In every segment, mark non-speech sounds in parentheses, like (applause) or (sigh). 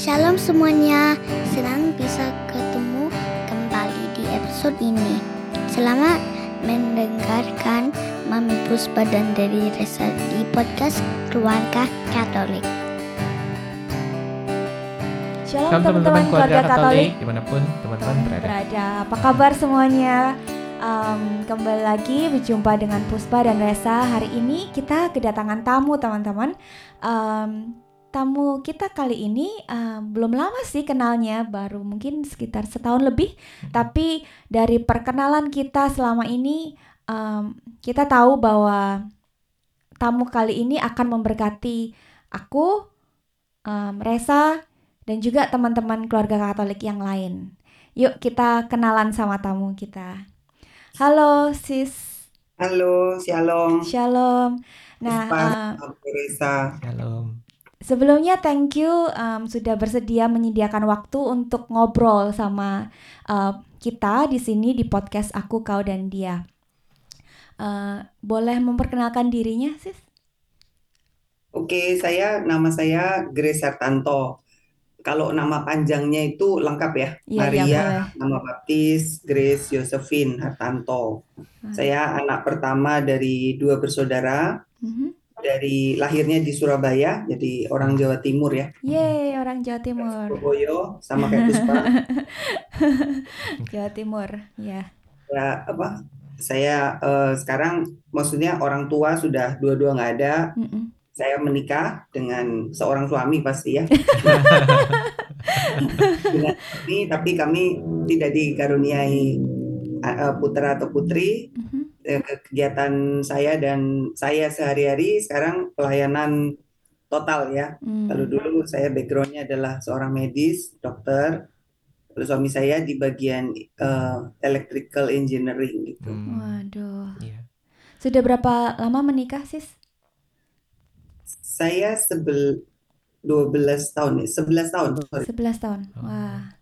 Shalom semuanya, senang bisa ketemu kembali di episode ini. Selamat mendengarkan Mami Puspa dan dari Resa di podcast Keluarga Katolik. Shalom teman-teman keluarga Katolik di mana pun teman-teman berada. berada. Apa kabar semuanya? Em, kembali lagi berjumpa dengan Puspa dan Resa. Hari ini kita kedatangan tamu teman-teman. Em, tamu kita kali ini em, belum lama sih kenalnya, baru mungkin sekitar setahun lebih. Tapi dari perkenalan kita selama ini, em, kita tahu bahwa tamu kali ini akan memberkati aku, em, Resa, dan juga teman-teman keluarga Katolik yang lain. Yuk kita kenalan sama tamu kita. Halo sis, Halo, Shalom. shalom. Nah, Reza. Shalom. Sebelumnya thank you em, sudah bersedia menyediakan waktu untuk ngobrol sama eh, kita di sini di podcast aku kau dan dia. Eh, boleh memperkenalkan dirinya sis? Oke, saya nama saya Grace Hartanto. Kalau nama panjangnya itu lengkap ya. Iya, Maria, boleh. nama baptis Grace Josephine Hartanto. Ah. Saya anak pertama dari dua bersaudara. Mhm. Dari lahirnya di Surabaya, jadi orang Jawa Timur ya. Yeay, orang Jawa Timur. Surabaya sama (laughs) kayak Puspa. Jawa Timur, ya. Ya, apa? Saya eh, sekarang maksudnya orang tua sudah dua-dua nggak ada. Mm-mm. Saya menikah dengan seorang suami pasti ya. (laughs) Dengan suami, tapi kami tidak dikaruniai uh, putra atau putri. Eh, ke- Kegiatan saya dan saya sehari-hari sekarang pelayanan total ya. Hmm. Kalau dulu saya backgroundnya adalah seorang medis, dokter. Lalu suami saya di bagian eh, electrical engineering gitu. Hmm, Waduh. Iya. Sudah berapa lama menikah, Sis? Saya sebel 12 tahun, ya, 11 tahun. sorry. 11 tahun. Oh. Wah.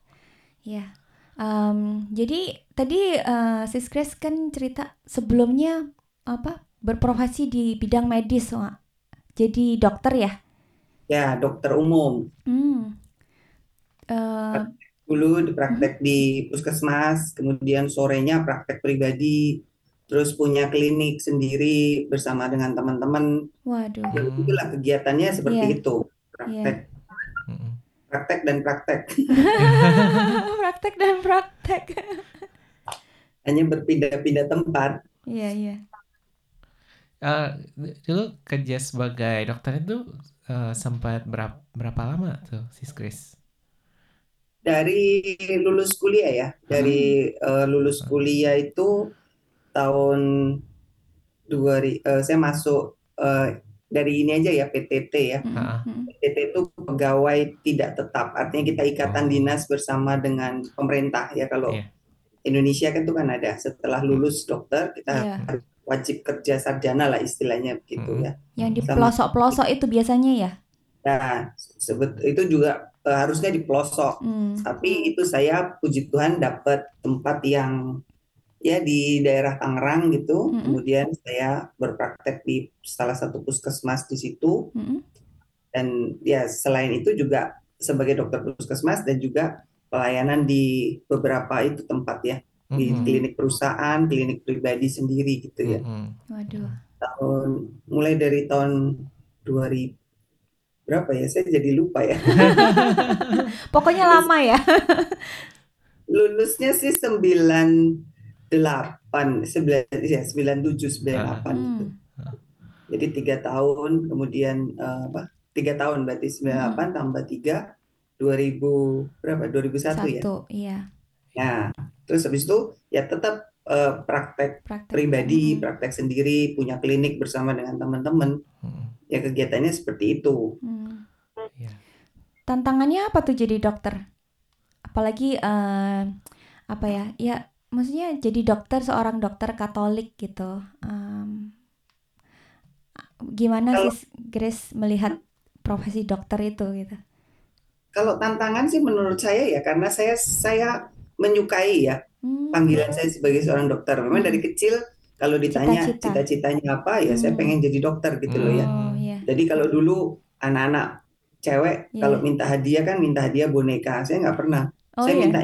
Ya. Em, jadi tadi eh, Sis Grace kan cerita sebelumnya apa? Berprofesi di bidang medis, Wak. Jadi dokter ya? Ya, dokter umum. Hmm. Eh, dulu di praktek di puskesmas, kemudian sorenya praktek pribadi, terus punya klinik sendiri bersama dengan teman-teman. waduh. Itulah kegiatannya seperti Iya. itu. Praktek, Mm-mm. Praktek dan praktek. (laughs) praktek dan praktek. Hanya berpindah-pindah tempat. Iya, iya. Eh, dulu kerja sebagai dokter itu eh, sempat berapa berapa lama tuh sis Grace? Dari lulus kuliah ya, dari eh, lulus kuliah itu tahun 2000, eh, saya masuk eh, dari ini aja ya PTT ya. Mm-mm, Ah. mm-mm. PT itu pegawai tidak tetap, artinya kita ikatan Oh. dinas bersama dengan pemerintah ya. Kalau Iya. Indonesia kan itu kan ada setelah lulus dokter kita harus wajib kerja sarjana lah istilahnya begitu Hmm. ya. Yang di pelosok-pelosok itu biasanya ya? Nah, sebet itu juga eh, harusnya di pelosok, Hmm. tapi itu saya puji Tuhan dapat tempat yang ya di daerah Tangerang gitu. Mm-mm. Kemudian saya berpraktek di salah satu puskesmas di situ. Mm-mm. dan ya selain itu juga sebagai dokter puskesmas dan juga pelayanan di beberapa itu tempat ya di Mm-mm. klinik perusahaan, klinik pribadi sendiri gitu ya. Mm-mm. Waduh. Tahun mulai dari tahun 2000 berapa ya? Saya jadi lupa ya. (laughs) Pokoknya lama ya. Lulusnya sih 98 9 ya 97 98 itu. Hmm. Jadi tiga tahun kemudian eh, apa? Tiga tahun berarti 98 tambah 3 2000 berapa? 2001 ya. Satu, iya. Nah, terus habis itu ya tetap eh, praktek Praktek. pribadi, Mm-mm. praktek sendiri, punya klinik bersama dengan teman-teman. Mm-mm. Ya kegiatannya seperti itu. Hmm. Iya. Tantangannya apa tuh jadi dokter? Apalagi eh, apa ya? Ya, maksudnya jadi dokter seorang dokter Katolik gitu. Em, gimana Kalau- sih Grace melihat profesi dokter itu gitu? Kalau tantangan sih menurut saya ya karena saya saya menyukai ya Hmm. panggilan saya sebagai seorang dokter. Memang Hmm. dari kecil kalau ditanya Cita-cita. cita-citanya apa ya saya Hmm. pengen jadi dokter gitu loh ya. Oh, iya. Jadi kalau dulu anak-anak cewek Iya. kalau minta hadiah kan minta hadiah boneka. Saya nggak pernah. Oh Saya iya, minta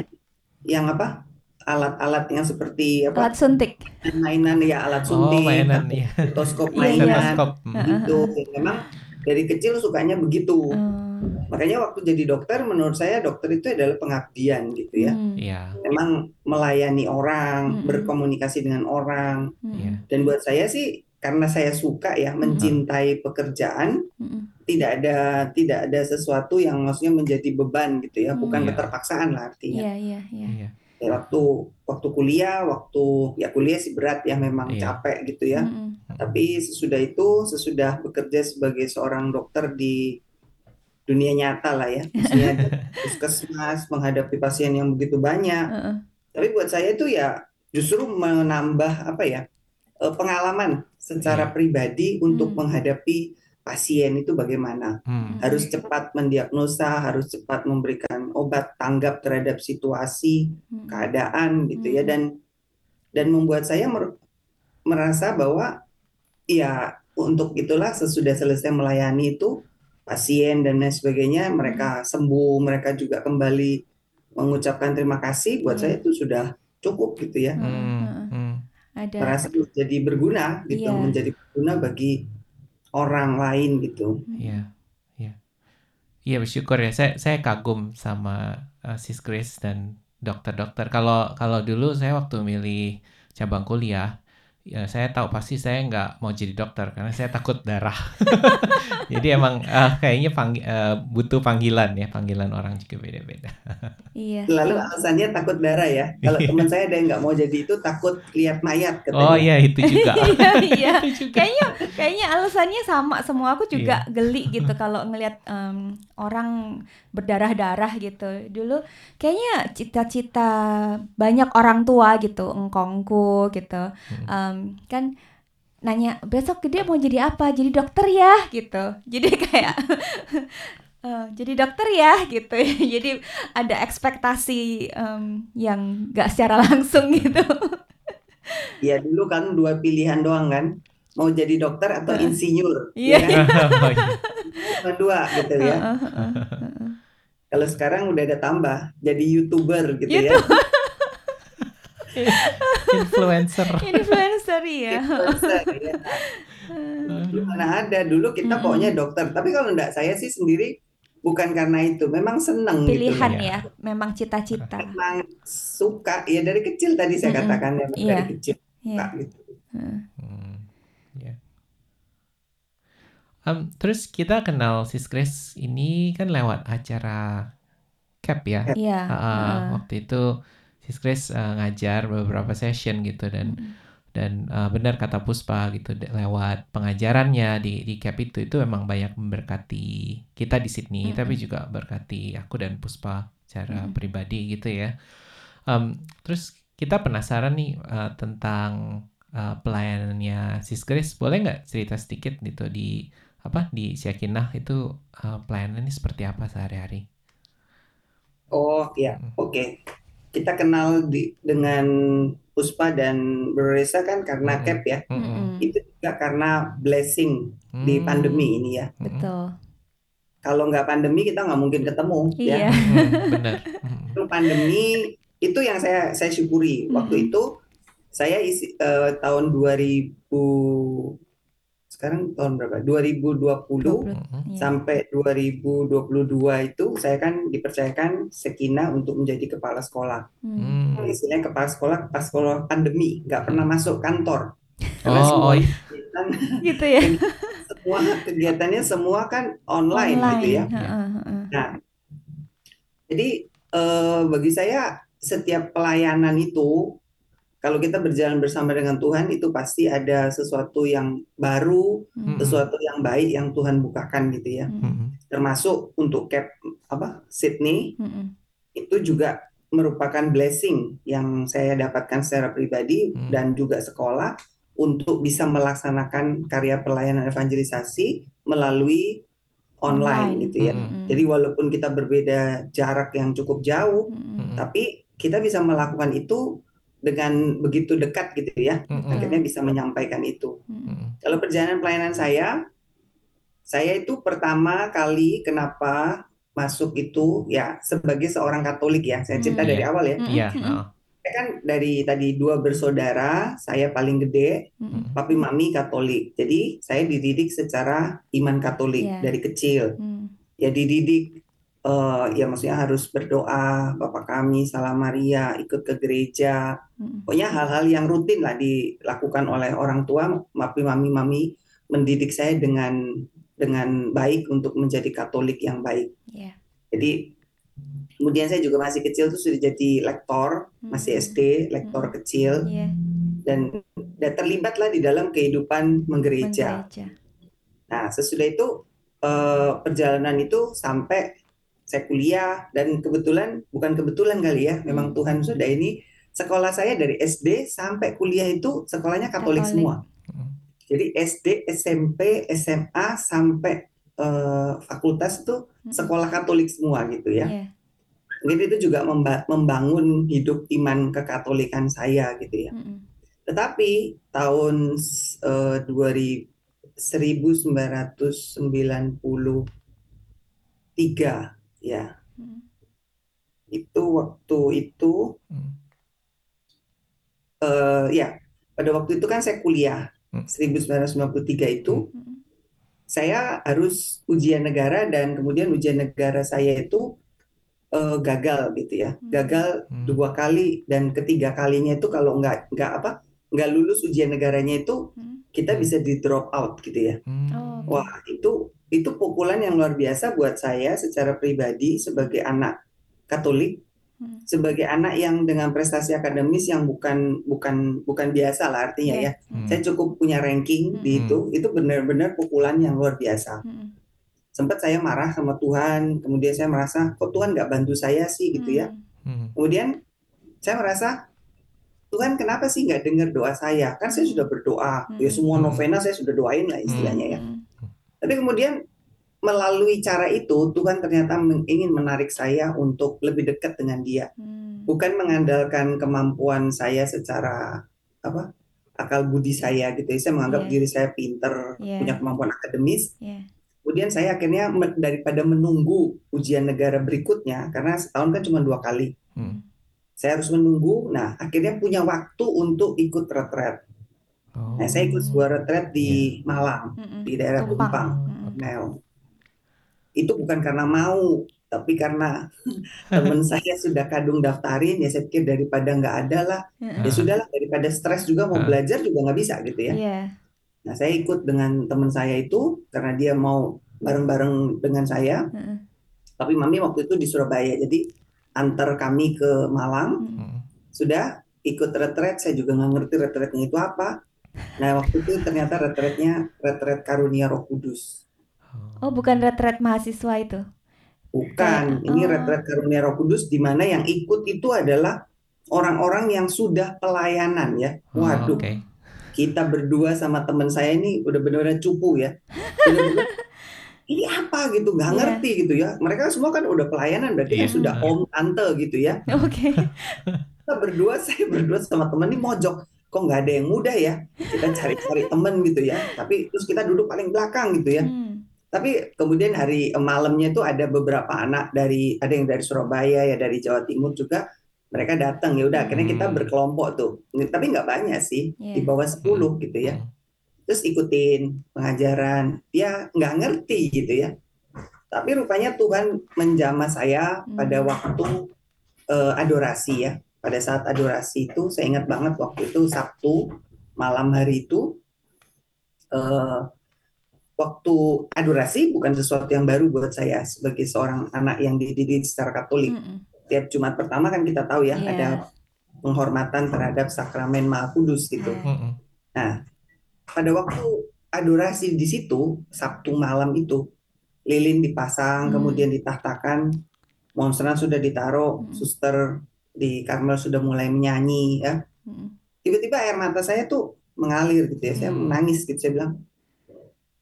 yang apa? Alat-alat yang seperti apa? alat suntik. Mainan ya alat Oh, suntik, mainan ya. stetoskop Iya, iya. mainan Stetoskop. Hmm. gitu. Memang dari kecil sukanya begitu. Hmm. Makanya waktu jadi dokter, menurut saya dokter itu adalah pengabdian gitu ya. Hmm. Iya. Memang melayani orang, Mm-mm. berkomunikasi dengan orang. Hmm. Iya. Dan buat saya sih, karena saya suka ya mencintai pekerjaan, Hmm. tidak ada tidak ada sesuatu yang maksudnya menjadi beban gitu ya, bukan Iya. keterpaksaan lah artinya. Iya, iya, iya. Iya. Ya, waktu waktu kuliah, waktu ya kuliah sih berat ya, memang Iya. capek gitu ya. Hmm. Tapi sesudah itu, sesudah bekerja sebagai seorang dokter di dunia nyata lah ya, maksudnya (laughs) puskesmas menghadapi pasien yang begitu banyak. Heeh. Tapi buat saya itu ya justru menambah apa ya eh, pengalaman secara Iya. pribadi untuk Hmm. menghadapi pasien itu bagaimana. Hmm. Harus cepat mendiagnosa, harus cepat memberikan obat tanggap terhadap situasi, Hmm. keadaan gitu ya Hmm. dan dan membuat saya mer- merasa bahwa ya untuk itulah sesudah selesai melayani itu pasien dan lain sebagainya mereka sembuh mereka juga kembali mengucapkan terima kasih buat Iya. saya itu sudah cukup gitu ya Hmm. heeh. Hmm. Ada. merasa menjadi berguna gitu Iya. menjadi berguna bagi orang lain gitu Iya, iya, iya bersyukur ya. Saya saya kagum sama uh, Sis Grace dan dokter-dokter. Kalau kalau dulu saya waktu milih cabang kuliah, ya saya tahu pasti saya nggak mau jadi dokter karena saya takut darah. (laughs) Jadi emang uh, kayaknya panggi- uh, butuh panggilan ya, panggilan orang juga beda-beda. Iya. lalu alasannya takut darah ya kalau teman saya ada yang nggak mau jadi itu takut lihat mayat katanya Oh iya itu juga. (laughs) Iya, iya. (laughs) Itu juga. Kayaknya kayaknya alasannya sama semua. Aku juga Iya. geli gitu kalau ngelihat em, orang berdarah-darah gitu. Dulu kayaknya cita-cita banyak orang tua gitu, engkongku gitu. Em, kan nanya besok gede mau jadi apa? Jadi dokter ya gitu. Jadi (laughs) kayak eh, jadi dokter ya gitu. (laughs) Jadi ada ekspektasi em, yang gak secara (laughs) langsung gitu. ya dulu kan dua pilihan doang kan mau jadi dokter atau insinyur Iya. ya kan? Iya. Cuma dua gitu ya. Kalau sekarang udah ada tambah, jadi youtuber gitu ya. Influencer. Influencer ya. Influencer, ya. (laughs) Dulu mana ada, dulu kita pokoknya dokter. Tapi kalau enggak, saya sih sendiri bukan karena itu, memang seneng gitu. Pilihan Iya. ya, memang cita-cita. Memang suka, ya dari kecil tadi saya Mm-mm. katakan, memang Iya. dari kecil suka Iya. gitu. Hmm, ya. Em, terus kita kenal Sis Grace ini kan lewat acara CAP ya. Iya. Ah, ah, heeh. waktu itu Sis Grace eh, ngajar beberapa session gitu dan dan eh, benar kata Puspa gitu lewat pengajarannya di di CAP itu itu memang banyak memberkati kita di Sydney Mm-mm. tapi juga berkati aku dan Puspa secara Mm-mm. pribadi gitu ya. Em, terus kita penasaran nih eh, tentang eh, pelayanannya Sis Grace. Boleh nggak cerita sedikit gitu di apa di Syakinah itu eh, pelayanannya seperti apa sehari-hari? Oh ya, oke. Kita kenal di, dengan Puspa dan Bro Reza kan karena Mm-mm. CAP ya. Mm-mm. Mm-mm. Itu juga karena blessing di Hmm. pandemi ini ya. Betul. Kalau nggak pandemi kita nggak mungkin ketemu ya. Iya. Hmm, benar. Pandemi itu yang saya saya syukuri waktu itu saya isi eh, tahun 2000 sekarang tahun berapa 2020 Mm-mm. Iya. sampai 2022 itu saya kan dipercayakan Sekina untuk menjadi kepala sekolah Hmm. Istilahnya kepala sekolah kepala sekolah pandemi nggak pernah masuk kantor karena Oh, semua oh iya. kegiatan, Gitu ya. (laughs) semua kegiatannya semua kan online, gitu ya Heeh, heeh. Nah, jadi eh, bagi saya setiap pelayanan itu kalau kita berjalan bersama dengan Tuhan itu pasti ada sesuatu yang baru, Hmm. sesuatu yang baik yang Tuhan bukakan gitu ya. Hmm. Mm-mm. Termasuk untuk Cap apa Sydney Hmm. itu juga merupakan blessing yang saya dapatkan secara pribadi Hmm. dan juga sekolah untuk bisa melaksanakan karya pelayanan evangelisasi melalui online, Online. gitu ya. Hmm. Jadi walaupun kita berbeda jarak yang cukup jauh, Hmm. tapi kita bisa melakukan itu dengan begitu dekat gitu ya. Mm-mm. Akhirnya bisa menyampaikan itu. Hmm. Mm-mm. Kalau perjalanan pelayanan saya, saya itu pertama kali kenapa masuk itu ya sebagai seorang Katolik ya. Saya cerita Hmm. dari Iya. awal ya. Iya, Mm-mm. heeh. Saya kan dari tadi dua bersaudara, saya paling gede, Mm-mm. papi mami Katolik. Jadi saya dididik secara iman Katolik Iya. dari kecil. Mm. Ya dididik eh, ya maksudnya harus berdoa, Bapa kami, Salam Maria, ikut ke gereja. Pokoknya hal-hal yang rutin lah dilakukan oleh orang tua, papi mami mami mendidik saya dengan dengan baik untuk menjadi Katolik yang baik. Iya. Jadi kemudian saya juga masih kecil tuh sudah jadi lektor, masih. SD, lektor kecil Iya. dan dan terlibatlah di dalam kehidupan menggereja. Menggereja. Nah, sesudah itu eh, perjalanan itu sampai saya kuliah dan kebetulan bukan kebetulan kali ya, memang Hmm. Tuhan sudah ini sekolah saya dari SD sampai kuliah itu sekolahnya Katolik, Katolik. semua. Mm. Jadi SD, SMP, SMA sampai eh, fakultas itu Mm. sekolah Katolik semua gitu ya. Iya. Mungkin itu juga memba- membangun hidup iman kekatolikan saya gitu ya. Mm-mm. Tetapi tahun eh, 2000 1993 ya, Mm. itu waktu itu Mm. eh, ya pada waktu itu kan saya kuliah Hmm. 1993 itu Mm-mm. saya harus ujian negara dan kemudian ujian negara saya itu eh, gagal gitu ya Hmm. gagal Hmm. dua kali dan ketiga kalinya itu kalau nggak nggak apa nggak lulus ujian negaranya itu Mm. kita bisa di drop out gitu ya Mm. Oh, wah itu itu pukulan yang luar biasa buat saya secara pribadi sebagai anak Katolik Hmm. sebagai anak yang dengan prestasi akademis yang bukan bukan bukan biasa lah artinya Iya. ya Mm. saya cukup punya ranking di Hmm. itu itu benar-benar pukulan yang luar biasa Mm-mm. sempat saya marah sama Tuhan kemudian saya merasa kok Tuhan nggak bantu saya sih gitu ya Mm. Mm. kemudian saya merasa Tuhan kenapa sih nggak dengar doa saya kan saya sudah berdoa ya semua Hmm. novena saya sudah doain lah istilahnya ya Mm. Tapi kemudian melalui cara itu Tuhan ternyata ingin menarik saya untuk lebih dekat dengan Dia Mm. bukan mengandalkan kemampuan saya secara apa akal budi saya gitu ya. Saya menganggap Iya. diri saya pinter, Iya. punya kemampuan akademis. Iya. Kemudian saya akhirnya daripada menunggu ujian negara berikutnya karena setahun kan cuma dua kali. Mm. Saya harus menunggu. Nah, akhirnya punya waktu untuk ikut retret. Oh. Nah, saya ikut sebuah retret di Malang, Mm-mm. di daerah. Mm-mm. Nah, itu bukan karena mau, tapi karena (laughs) teman saya sudah kadung daftarin, ya saya pikir daripada nggak ada lah, Mm-mm. ya sudahlah daripada stres juga mau Ah. belajar juga nggak bisa gitu ya. Iya. Nah saya ikut dengan teman saya itu karena dia mau bareng-bareng dengan saya, Mm-mm. tapi mami waktu itu di Surabaya, jadi antar kami ke Malang, Mm-mm. Mm. sudah ikut retret, saya juga nggak ngerti retretnya itu apa. Nah waktu itu ternyata retretnya retret karunia Roh Kudus. Oh, bukan retret mahasiswa itu. Bukan, Kayak- ini oh. retret karunia Roh Kudus di mana yang ikut itu adalah orang-orang yang sudah pelayanan ya. Oh, Waduh, Oke. kita berdua sama teman saya ini udah benar-benar cupu ya. Bener-bener, (laughs) ini apa gitu, nggak Iya. ngerti gitu ya. Mereka semua kan udah pelayanan, berarti kan Iya. sudah om tante gitu ya. Oke. Kita berdua, (laughs) saya berdua sama teman ini mojok. Kok nggak ada yang muda ya? Kita cari-cari temen gitu ya. Tapi terus kita duduk paling belakang gitu ya. Mm. Tapi kemudian hari eh, malamnya itu ada beberapa anak dari ada yang dari Surabaya ya dari Jawa Timur juga mereka datang ya udah akhirnya kita Hmm. berkelompok tuh. Tapi nggak banyak sih Iya. di bawah 10 gitu ya. Terus ikutin pengajaran. Ya nggak ngerti gitu ya. Tapi rupanya Tuhan menjamah saya pada Hmm. waktu eh, adorasi ya. Pada saat adorasi itu saya ingat banget waktu itu Sabtu malam hari itu eh, waktu adorasi bukan sesuatu yang baru buat saya sebagai seorang anak yang dididik secara Katolik. Mm-mm. Tiap Jumat pertama kan kita tahu ya Iya. ada penghormatan terhadap sakramen Maha Kudus gitu. Ah. Mm-mm. Pada waktu adorasi di situ Sabtu malam itu lilin dipasang Hmm. kemudian ditahtakan monstran sudah ditaruh Hmm. suster di Karmel sudah mulai menyanyi ya Mm-mm. tiba-tiba air mata saya tuh mengalir gitu ya saya Hmm. menangis gitu saya bilang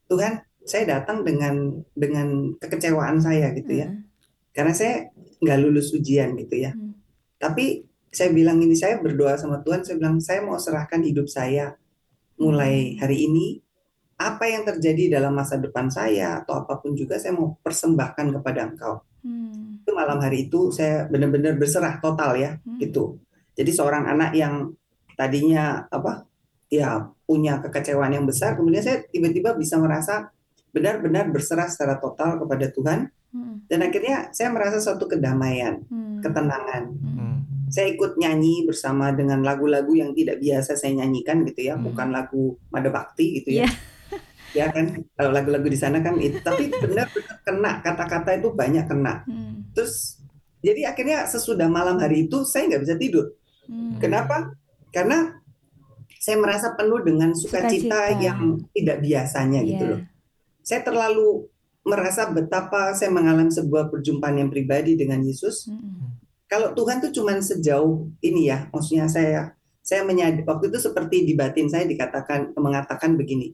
Tuhan saya datang dengan dengan kekecewaan saya gitu ya Mm-mm. karena saya nggak lulus ujian gitu ya Hmm. tapi saya bilang ini saya berdoa sama Tuhan saya bilang saya mau serahkan hidup saya mulai hari ini apa yang terjadi dalam masa depan saya atau apa pun juga saya mau persembahkan kepada Engkau. Hmm. Itu malam hari itu saya benar-benar berserah total ya, Hmm. gitu. Jadi seorang anak yang tadinya apa? Ya punya kekecewaan yang besar, kemudian saya tiba-tiba bisa merasa benar-benar berserah secara total kepada Tuhan Hmm. dan akhirnya saya merasa suatu kedamaian, Hmm. ketenangan. Hmm. Hmm. Saya ikut nyanyi bersama dengan lagu-lagu yang tidak biasa saya nyanyikan gitu ya, Hmm. bukan lagu Mada Bakti gitu ya. Iya. Ya kan, kalau lagu-lagu di sana kan itu, tapi benar-benar kena kata-kata itu banyak kena. Hmm. Terus jadi akhirnya sesudah malam hari itu saya nggak bisa tidur. Hmm. Kenapa? Karena saya merasa penuh dengan sukacita Sukacita. yang tidak biasanya gitu Iya. loh. Saya terlalu merasa betapa saya mengalami sebuah perjumpaan yang pribadi dengan Yesus. Hmm. Kalau Tuhan tuh cuman sejauh ini ya, maksudnya saya saya menyadari waktu itu seperti di batin saya dikatakan mengatakan begini.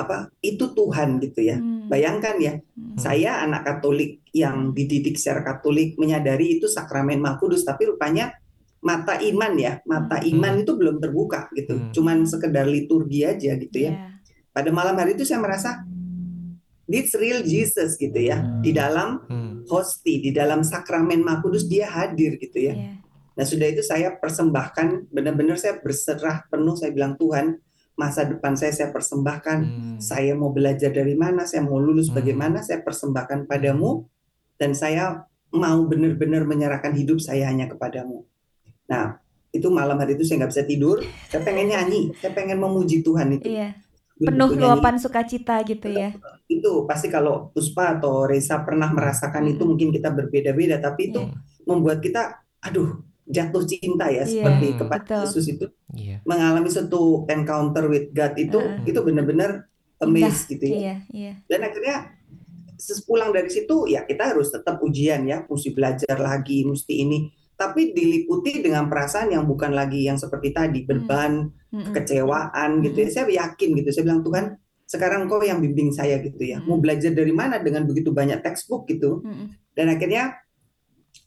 Apa? Itu Tuhan gitu ya. Hmm. Bayangkan ya, Hmm. saya anak Katolik yang dididik secara Katolik menyadari itu sakramen Maha Kudus, tapi rupanya mata iman ya, mata Hmm. iman itu belum terbuka gitu. Hmm. Cuman sekedar liturgi aja gitu ya. Iya. Pada malam hari itu saya merasa it's real Jesus gitu ya. Di dalam Hmm. hosti, di dalam sakramen Maha Kudus dia hadir gitu ya. Iya. Nah, sudah itu saya persembahkan benar-benar saya berserah penuh saya bilang Tuhan, masa depan saya saya persembahkan Hmm. saya mau belajar dari mana, saya mau lulus Hmm. bagaimana, saya persembahkan padamu, dan saya mau benar-benar menyerahkan hidup saya hanya kepadamu. Nah, itu malam hari itu saya nggak bisa tidur, saya pengen nyanyi, saya pengen memuji Tuhan itu. Iya. Penuh luapan sukacita gitu ya. Itu pasti kalau Puspa atau Reza pernah merasakan itu Mm-mm. mungkin kita berbeda-beda, tapi itu Hmm. membuat kita, aduh, jatuh cinta ya Iya, seperti Hmm. kepada betul. Yesus itu Iya. mengalami suatu encounter with God itu Heeh. itu benar-benar amazed gitu ya. Iya, iya. dan akhirnya sepulang dari situ ya kita harus tetap ujian ya mesti belajar lagi mesti ini tapi diliputi dengan perasaan yang bukan lagi yang seperti tadi beban Mm-mm. kekecewaan gitu ya saya yakin gitu saya bilang Tuhan sekarang kau yang bimbing saya gitu ya mau Mm. belajar dari mana dengan begitu banyak textbook gitu Mm-mm. dan akhirnya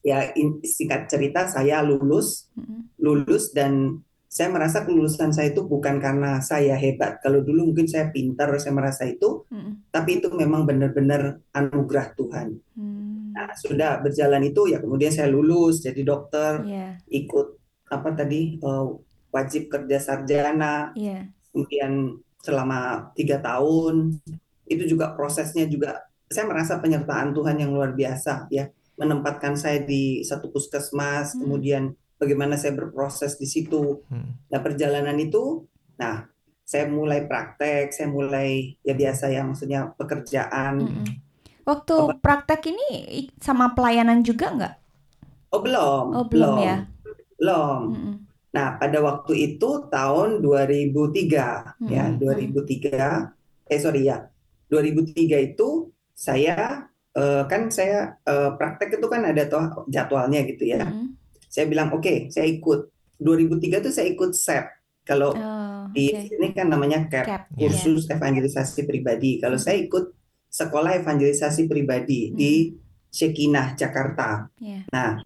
ya in- singkat cerita saya lulus lulus dan saya merasa kelulusan saya itu bukan karena saya hebat kalau dulu mungkin saya pintar saya merasa itu Mm-mm. tapi itu memang benar-benar anugerah Tuhan. Hmm. Nah, sudah berjalan itu ya kemudian saya lulus jadi dokter, Iya, ikut apa tadi eh, wajib kerja sarjana, iya. kemudian selama tiga tahun itu juga prosesnya juga saya merasa penyertaan Tuhan yang luar biasa ya menempatkan saya di satu puskesmas, Hmm. kemudian bagaimana saya berproses di situ. Hmm. Nah perjalanan itu, nah saya mulai praktek, saya mulai ya biasa ya maksudnya pekerjaan. Mm-mm. Waktu Apa? praktek ini sama pelayanan juga nggak? Oh belum, Oh, belum ya? belum. Mm-mm. Nah pada waktu itu tahun 2003 ya Hmm, 2003 eh sorry ya 2003 itu saya eh, kan saya eh, praktek itu kan ada toh jadwalnya gitu ya. Mm-mm. Saya bilang oke saya ikut 2003 itu saya ikut SEP. Kalau Oh, di oke. sini kan namanya CAP, Cap. Iya. kursus evangelisasi pribadi. Kalau Hmm. saya ikut sekolah evangelisasi pribadi Hmm. di Shekinah Jakarta. Iya. Nah,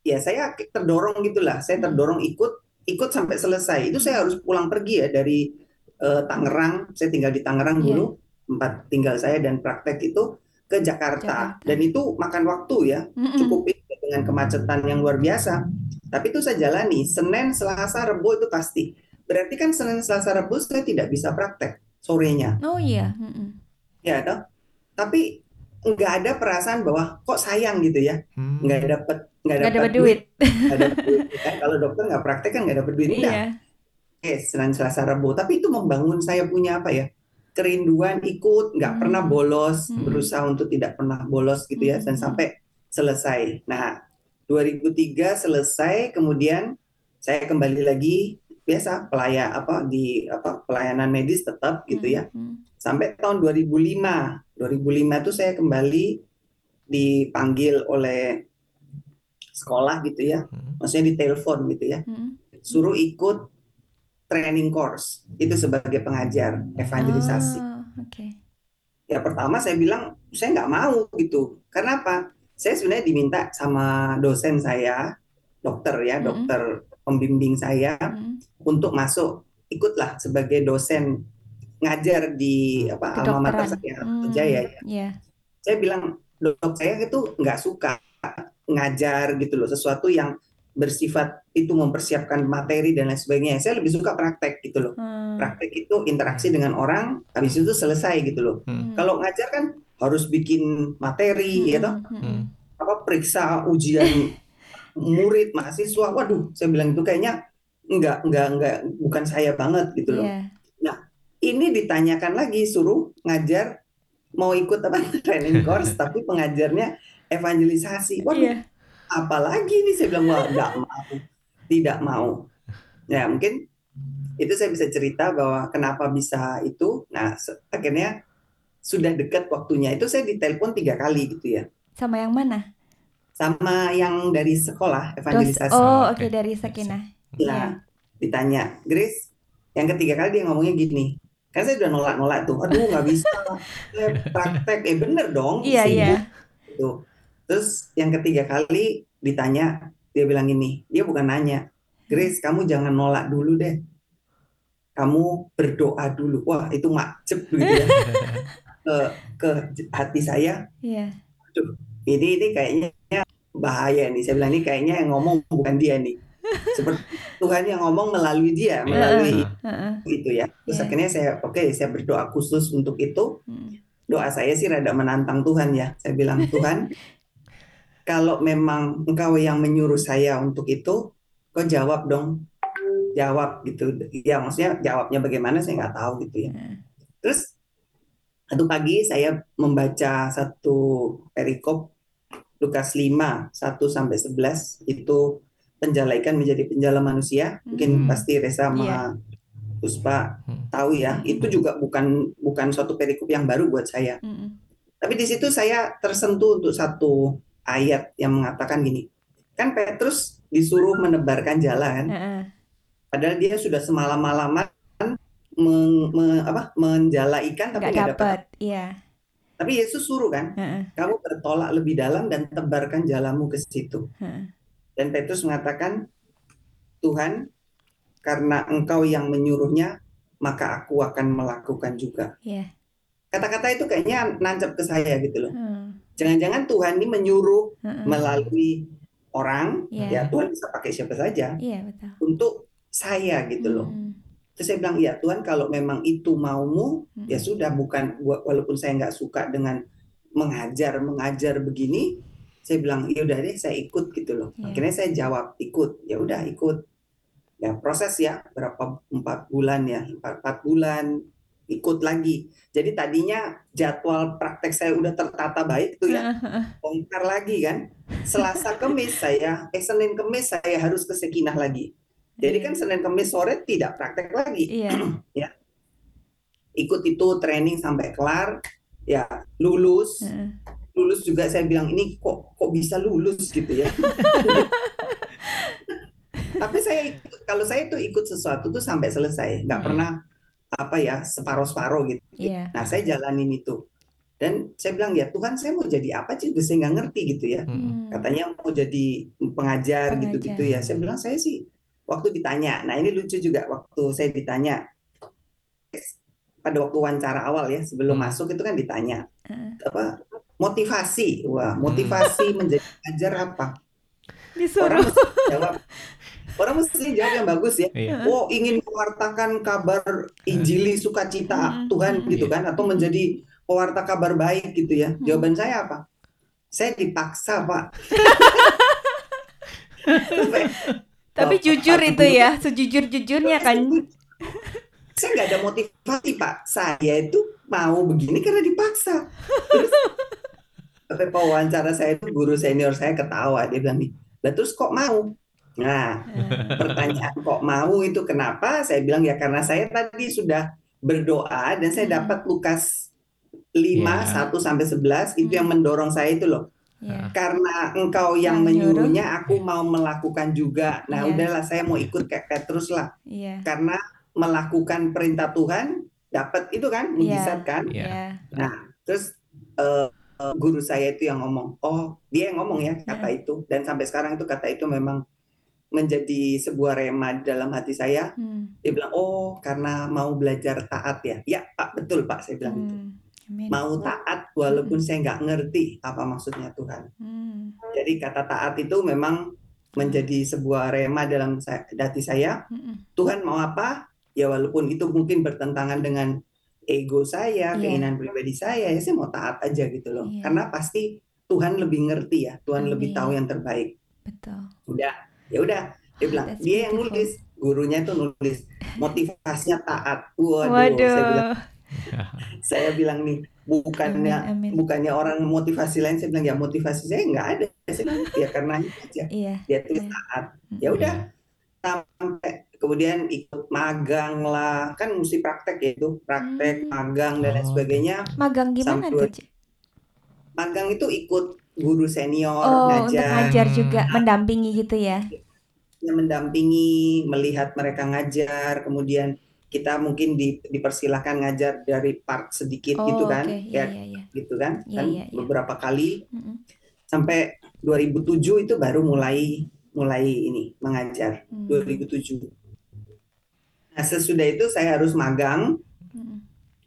ya saya terdorong gitulah. Saya Hmm. terdorong ikut ikut sampai selesai. Itu saya harus pulang pergi ya dari eh, Tangerang. Saya tinggal di Tangerang Iya. dulu, tempat tinggal saya dan praktek itu ke Jakarta. Jakarta. Dan itu makan waktu ya, Mm-mm. cukup itu dengan kemacetan yang luar biasa. Tapi itu saya jalani. Senin, Selasa, Rebo itu pasti. Berarti kan Senin, Selasa, Rebo saya tidak bisa praktek sorenya. Oh iya. Mm-mm. Ya, toh? Tapi nggak ada perasaan bahwa kok sayang gitu ya, Hmm. nggak dapet nggak Nggak dapat dapat duit. nggak dapet duit. Ya, (laughs) kalau dokter nggak praktek kan nggak dapet duit. Iya. Oke, Senin, Selasa, Rebo. Tapi itu membangun saya punya apa ya? Kerinduan ikut, nggak Hmm. pernah bolos, Hmm. berusaha untuk tidak pernah bolos gitu ya, dan Hmm. sampai selesai. Nah, 2003 selesai, kemudian saya kembali lagi biasa pelaya apa di apa pelayanan medis tetap gitu ya. Mm-mm. Sampai tahun 2005. 2005 itu saya kembali dipanggil oleh sekolah gitu ya. Hmm. Maksudnya ditelepon gitu ya Mm-mm. suruh ikut training course itu sebagai pengajar evangelisasi. Oh, Oke. Ya pertama saya bilang saya nggak mau gitu. Karena apa? Saya sebenarnya diminta sama dosen saya, dokter ya, Mm-mm. dokter pembimbing saya Mm-mm. untuk masuk ikutlah sebagai dosen ngajar di apa alma mater Kedokteran. saya Hmm, Jaya ya. Iya. Saya bilang dok saya itu nggak suka ngajar gitu loh sesuatu yang bersifat itu mempersiapkan materi dan lain sebagainya. Saya lebih suka praktek gitu loh. Hmm, Praktek itu interaksi dengan orang, habis itu selesai gitu loh. Hmm. Kalau ngajar kan harus bikin materi ya toh, hmm, Hmm. apa periksa ujian murid mahasiswa. Waduh, saya bilang itu kayaknya enggak enggak enggak bukan saya banget gitu loh. Iya. Ini ditanyakan lagi suruh ngajar mau ikut apa (laughs) training course tapi pengajarnya evangelisasi. Waduh, Iya. Apalagi nih saya bilang wah nggak mau tidak mau ya mungkin itu saya bisa cerita bahwa kenapa bisa itu nah akhirnya sudah dekat waktunya itu saya ditelepon tiga kali gitu ya Sama yang mana? sama yang dari sekolah evangelisasi oh, Oke. oke dari Sakinah. Nah, Iya. ditanya Grace yang ketiga kali dia ngomongnya gini kan saya udah nolak-nolak tuh aduh nggak bisa saya praktek eh bener dong Iya, sibuk iya. gitu. Terus yang ketiga kali ditanya, dia bilang ini, dia bukan nanya, Grace kamu jangan nolak dulu deh, kamu berdoa dulu. Wah itu macet gitu ya (laughs) ke ke hati saya. Iya. Ini ini kayaknya bahaya nih. Saya bilang ini kayaknya yang ngomong bukan dia nih. Seperti Tuhan yang ngomong melalui dia, melalui Heeh. itu ya. Terus Iya. akhirnya saya oke saya berdoa khusus untuk itu. Hmm. doa saya sih rada menantang Tuhan ya. Saya bilang Tuhan, (laughs) kalau memang Engkau yang menyuruh saya untuk itu, kau jawab dong, jawab gitu. Ya maksudnya jawabnya bagaimana saya nggak tahu gitu ya. Hmm. Terus satu pagi saya membaca satu perikop Lukas 5 1 sampai 11 itu penjalaikan menjadi penjala manusia. Mungkin Hmm. pasti Resa sama Iya. Puspa Hmm. tahu ya. Itu juga bukan bukan suatu perikop yang baru buat saya. Hmm. Tapi di situ saya tersentuh untuk satu ayat yang mengatakan gini. Kan Petrus disuruh menebarkan jalan, padahal dia sudah semalam-malaman meng- me- apa, menjala ikan tapi Nggak dapat. Iya. Tapi Yesus suruh kan, Heeh. kamu bertolak lebih dalam dan tebarkan jalamu ke situ. Heeh. Dan Petrus mengatakan, Tuhan, karena Engkau yang menyuruhnya, maka aku akan melakukan juga. Iya. Kata-kata itu kayaknya nancap ke saya gitu loh. Hmm. Jangan-jangan Tuhan ini menyuruh Heeh. melalui orang, Iya. ya Tuhan bisa pakai siapa saja Iya betul. untuk saya gitu loh. Hmm. Terus saya bilang, ya Tuhan kalau memang itu maumu, Hmm. ya sudah bukan wa- walaupun saya nggak suka dengan mengajar mengajar begini, saya bilang ya udah deh saya ikut gitu loh. Iya. Akhirnya saya jawab ikut, ya udah ikut. Ya proses ya berapa empat bulan ya empat, empat bulan ikut lagi. Jadi tadinya jadwal praktek saya udah tertata baik tuh ya. (laughs) Bongkar lagi kan. Selasa Kemis saya, eh Senin Kemis saya harus ke Sekinah lagi. Jadi kan Senin Kemis sore tidak praktek lagi. Iya. (clears throat) Ikut itu training sampai kelar, ya lulus. Lulus juga saya bilang ini kok kok bisa lulus gitu ya. (laughs) Tapi saya ikut, kalau saya tuh ikut sesuatu tuh sampai selesai, nggak Hmm. pernah apa ya separuh-separuh gitu. Iya. Nah saya jalanin itu. Dan saya bilang ya Tuhan saya mau jadi apa juga saya nggak ngerti gitu ya. Hmm. Hmm. katanya mau jadi pengajar Pengajar. gitu-gitu ya. Saya bilang saya sih waktu ditanya. Nah, ini lucu juga waktu saya ditanya pada waktu wawancara awal ya sebelum Hmm. masuk itu kan ditanya Heeh. apa motivasi. Wah, motivasi menjadi pengajar apa? (laughs) Disuruh. Orang jawab Orang mesti jawab yang bagus ya. Iya. Oh, ingin mewartakan kabar Injili sukacita Hmm. Tuhan Hmm. gitu kan atau menjadi pewarta kabar baik gitu ya. Hmm. Jawaban saya apa? Saya dipaksa, Pak. Sampai (laughs) Tapi Oh, jujur itu ya, sejujur-jujurnya kan. saya nggak ada motivasi pak saya itu mau begini karena dipaksa terus (laughs) sampai wawancara saya itu guru senior saya ketawa dia bilang nih lah terus kok mau nah (laughs) pertanyaan kok mau itu kenapa saya bilang ya karena saya tadi sudah berdoa dan saya Hmm. dapat Lukas 5 Ya. 1 sampai 11 itu yang mendorong saya itu loh Iya. karena engkau yang Yang nyuruh. menyuruhnya aku mau melakukan juga nah Iya. udahlah saya mau ikut kayak Petrus lah Iya. karena melakukan perintah Tuhan dapat itu kan mujizat kan Iya. Iya. terus eh, eh, guru saya itu yang ngomong oh dia yang ngomong ya kata itu dan sampai sekarang itu kata itu memang menjadi sebuah rema dalam hati saya. Hmm. Dia bilang, oh karena mau belajar taat ya. Ya Pak, betul Pak, saya bilang gitu. Hmm. Amin. Mau taat walaupun saya nggak ngerti apa maksudnya Tuhan. Hmm. Jadi kata taat itu memang menjadi sebuah rema dalam hati saya. Mm-mm. Tuhan mau apa? Ya walaupun itu mungkin bertentangan dengan ego saya, Iya. keinginan pribadi saya, ya saya mau taat aja gitu loh. Iya. Karena pasti Tuhan lebih ngerti ya, Tuhan lebih Amin. tahu yang terbaik. Betul. Udah, ya udah. Dia bilang, That's dia yang beautiful. nulis, gurunya itu nulis, motivasinya taat. Waduh, saya bilang, Waduh. (laughs) saya bilang nih, bukannya Amin, amin. bukannya orang motivasi lain, saya bilang ya motivasi saya nggak ada. Saya bilang, ya karena itu aja. Iya. Dia tulis Iya. taat. Ya udah, sampai kemudian ikut magang lah kan mesti praktek ya itu praktek Hmm. magang dan lain Oh, sebagainya Magang gimana tuh, Ci? magang itu ikut guru senior Oh, untuk ngajar ngajar juga, mendampingi gitu ya. yang mendampingi melihat mereka ngajar kemudian kita mungkin di, dipersilahkan ngajar dari part sedikit Oh, gitu kan oke. Iya, ya iya, iya. gitu kan Iya, kan iya, iya. beberapa kali Mm-mm. sampai 2007 itu baru mulai mulai ini mengajar Hmm. 2007 nah sesudah itu saya harus magang Mm-mm.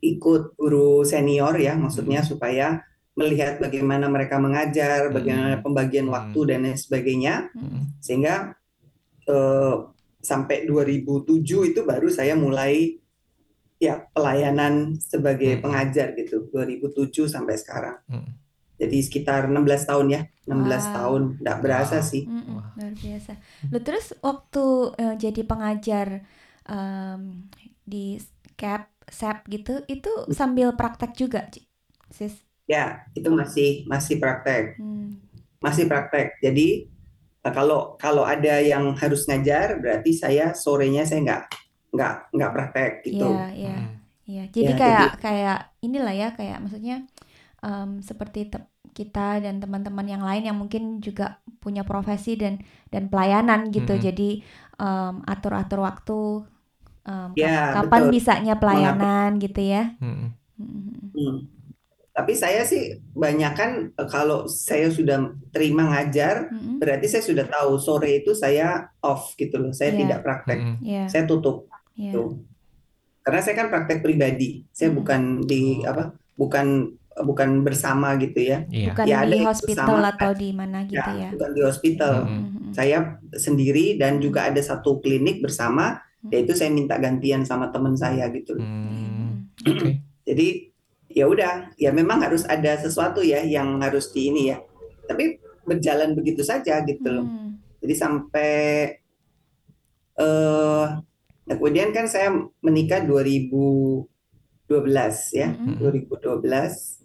ikut guru senior ya maksudnya supaya melihat bagaimana mereka mengajar, bagaimana Hmm. pembagian Hmm. waktu dan lain sebagainya Mm. sehingga eh, sampai 2007 itu baru saya mulai ya pelayanan sebagai Hmm. pengajar gitu 2007 sampai sekarang. Mm. Jadi sekitar 16 tahun ya, 16 Wow. tahun, nggak berasa Wow. sih. Wah. luar biasa. Lu terus waktu eh, jadi pengajar em, di CAP, SAP gitu, itu sambil praktek juga, Ci? Sis? Ya, itu masih masih praktek. Hmm. masih praktek. Jadi eh, kalau kalau ada yang harus ngajar, berarti saya sorenya saya nggak nggak nggak praktek gitu. Iya, iya, Mm. iya. Jadi Ya, kayak kayak inilah ya, kayak maksudnya em, seperti te- kita dan teman-teman yang lain yang mungkin juga punya profesi dan dan pelayanan gitu. Mm-mm. Jadi em, atur-atur waktu em, kap- Ya, kapan betul. bisanya pelayanan gitu ya. Mm. Mm-mm. Hmm. Tapi saya sih banyak kan eh, kalau saya sudah terima ngajar, Mm-mm. berarti saya sudah tahu sore itu saya off gitu loh. Saya Iya. tidak praktek, Mm. Iya, saya tutup iya. tuh. Karena saya kan praktek pribadi. Saya Mm. bukan di apa? Bukan bukan bersama gitu ya. Iya. Bukan Ya, ada di yang hospital bersama, atau di mana gitu Ya, ya. bukan di hospital. Mm. Mm-mm. Saya sendiri dan juga ada satu klinik bersama, Mm. yaitu saya minta gantian sama teman saya gitu loh. Mm. Mm. Oke. Jadi ya udah, ya memang harus ada sesuatu ya yang harus di ini ya. Tapi berjalan begitu saja gitu loh. Mm. Jadi sampai eh nah kemudian kan saya menikah 2012 ya. Mm-mm. 2012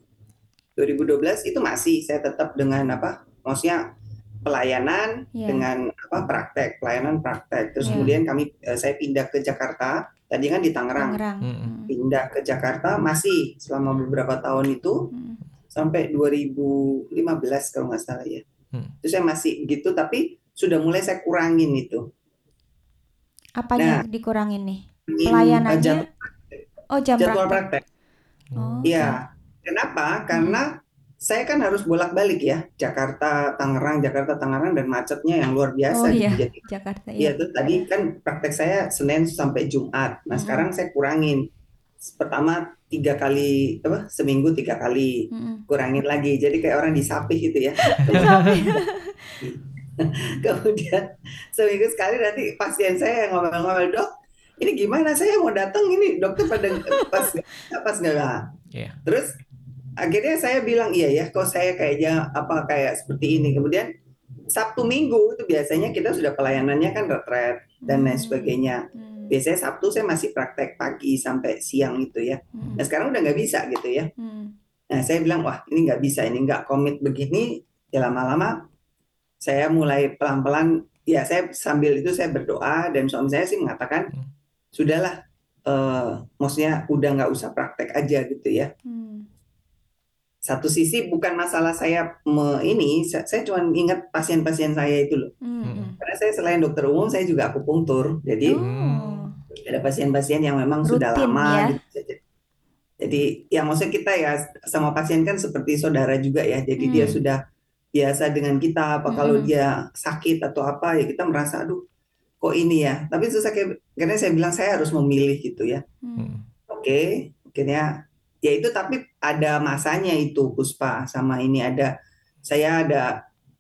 2012 itu masih saya tetap dengan apa? Maksudnya pelayanan Iya. dengan apa praktek, pelayanan praktek. Terus Iya. kemudian kami eh, saya pindah ke Jakarta. Tadi kan di Tangerang. Tangerang. Mm-mm. Mm. Pindah ke Jakarta masih selama beberapa tahun itu Mm. sampai 2015 kalau nggak salah ya. Hmm. Itu saya masih begitu tapi sudah mulai saya kurangin itu. Apanya Nah. dikurangin nih? Eh, Pelayanannya? jadwal, Oh, jam jadwal praktek. praktek. Oh, Iya. Kenapa? Karena saya kan harus bolak-balik ya, Jakarta, Tangerang, Jakarta, Tangerang dan macetnya yang luar biasa Oh, gitu. iya. Jadi Jakarta Iya ya. tuh tadi kan praktek saya Senin sampai Jumat. Nah Mm-mm. sekarang saya kurangin. Pertama tiga kali apa seminggu tiga kali Mm-mm. kurangin lagi. Jadi kayak orang disapih gitu ya. (laughs) (laughs) Kemudian seminggu sekali nanti pasien saya yang ngomel-ngomel dok. Ini gimana? Saya mau datang ini dokter pada pas pas nggak. Iya. Terus akhirnya saya bilang iya ya. Kok saya kayaknya apa kayak seperti ini. Kemudian Sabtu Minggu itu biasanya kita sudah pelayanannya kan retret dan lain Hmm. sebagainya. Hmm. Biasanya Sabtu saya masih praktek pagi sampai siang itu ya. Hmm. Nah sekarang udah nggak bisa gitu ya. Nah saya bilang wah ini nggak bisa, ini nggak komit begini. Ya lama-lama saya mulai pelan-pelan. Ya saya sambil itu saya berdoa dan suami saya sih mengatakan sudahlah. eh maksudnya udah nggak usah praktek aja gitu ya. Hmm. Satu sisi bukan masalah saya me- ini, saya, saya cuma ingat pasien-pasien saya itu loh. Hmm. Karena saya selain dokter umum saya juga akupunktur. Jadi Oh. ada pasien-pasien yang memang sudah Rutin, lama ya. gitu. Jadi yang maksudnya kita ya sama pasien kan seperti saudara juga ya. Jadi dia Hmm. sudah biasa dengan kita apa kalau Mm-mm. dia sakit atau apa ya kita merasa aduh kok ini ya tapi terus saya karena saya bilang saya harus memilih gitu ya Hmm. Mm. oke akhirnya ya itu tapi ada masanya itu Puspa sama ini ada saya ada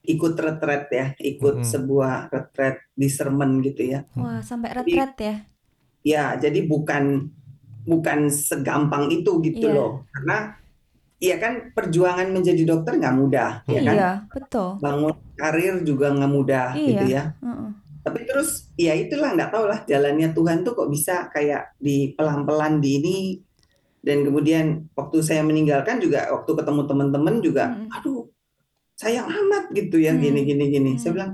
ikut retret ya ikut Mm-mm. sebuah retret discernment gitu ya Wah, sampai Jadi- retret ya. ya jadi bukan bukan segampang itu gitu Iya. loh karena ya kan perjuangan menjadi dokter nggak mudah ya kan Iya, betul. bangun karir juga nggak mudah Iya. gitu ya Heeh. tapi terus ya itulah nggak tahu lah jalannya Tuhan tuh kok bisa kayak di pelan-pelan di ini dan kemudian waktu saya meninggalkan juga waktu ketemu teman-teman juga Mm. aduh sayang amat gitu ya Hmm. gini gini gini saya Hmm. bilang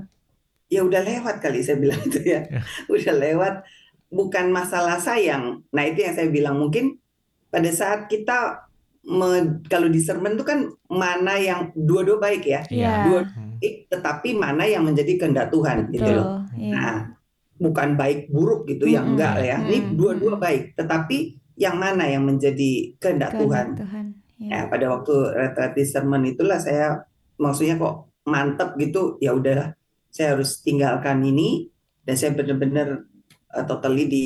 ya udah lewat kali saya bilang itu ya (laughs) udah lewat bukan masalah sayang nah itu yang saya bilang mungkin pada saat kita me- kalau discernment itu kan mana yang dua-dua baik ya Iya. Dua baik tetapi mana yang menjadi kehendak Tuhan gitu loh Iya. Nah, bukan baik buruk gitu ya, Mm-mm. enggak ya. Ini dua-dua baik, tetapi yang mana yang menjadi kehendak Tuhan? Tuhan. Iya. Ya, pada waktu retret discernment itulah saya maksudnya kok mantep gitu, ya udahlah, saya harus tinggalkan ini dan saya benar-benar uh, totally di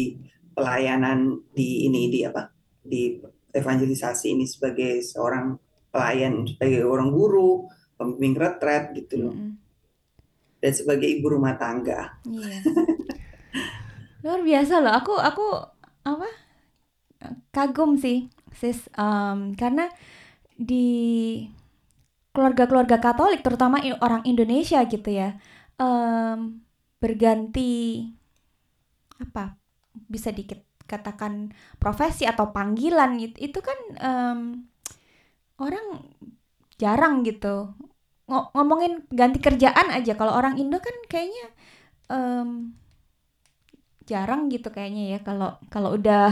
pelayanan di ini di apa? di evangelisasi ini sebagai seorang pelayan, sebagai orang guru, pembimbing retret gitu loh, Mm-mm. dan sebagai ibu rumah tangga. Iya. (laughs) Luar biasa loh. Aku aku apa? Kagum sih, sis. Em, karena di keluarga-keluarga Katolik, terutama orang Indonesia gitu ya, em, berganti apa? Bisa dikatakan profesi atau panggilan gitu. Itu kan em, orang jarang gitu. Ngo- ngomongin ganti kerjaan aja. Kalau orang Indo kan kayaknya em, jarang gitu kayaknya ya kalau kalau udah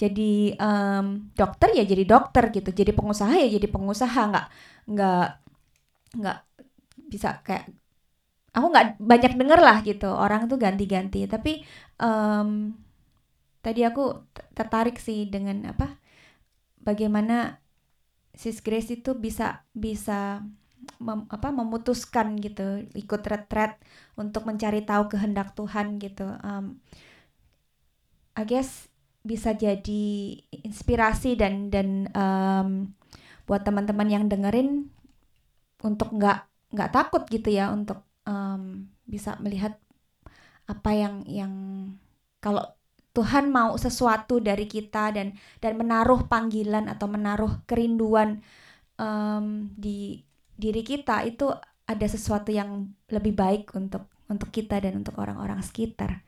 jadi em, dokter ya jadi dokter gitu jadi pengusaha ya jadi pengusaha nggak nggak nggak bisa kayak aku nggak banyak denger lah gitu orang tuh ganti-ganti tapi em, tadi aku tertarik sih dengan apa bagaimana sis Grace itu bisa bisa mem- apa memutuskan gitu ikut retret untuk mencari tahu kehendak Tuhan gitu. Um, I guess bisa jadi inspirasi dan dan um, buat teman-teman yang dengerin untuk nggak nggak takut gitu ya untuk um, bisa melihat apa yang yang kalau Tuhan mau sesuatu dari kita dan dan menaruh panggilan atau menaruh kerinduan em, di diri kita itu ada sesuatu yang lebih baik untuk untuk kita dan untuk orang-orang sekitar.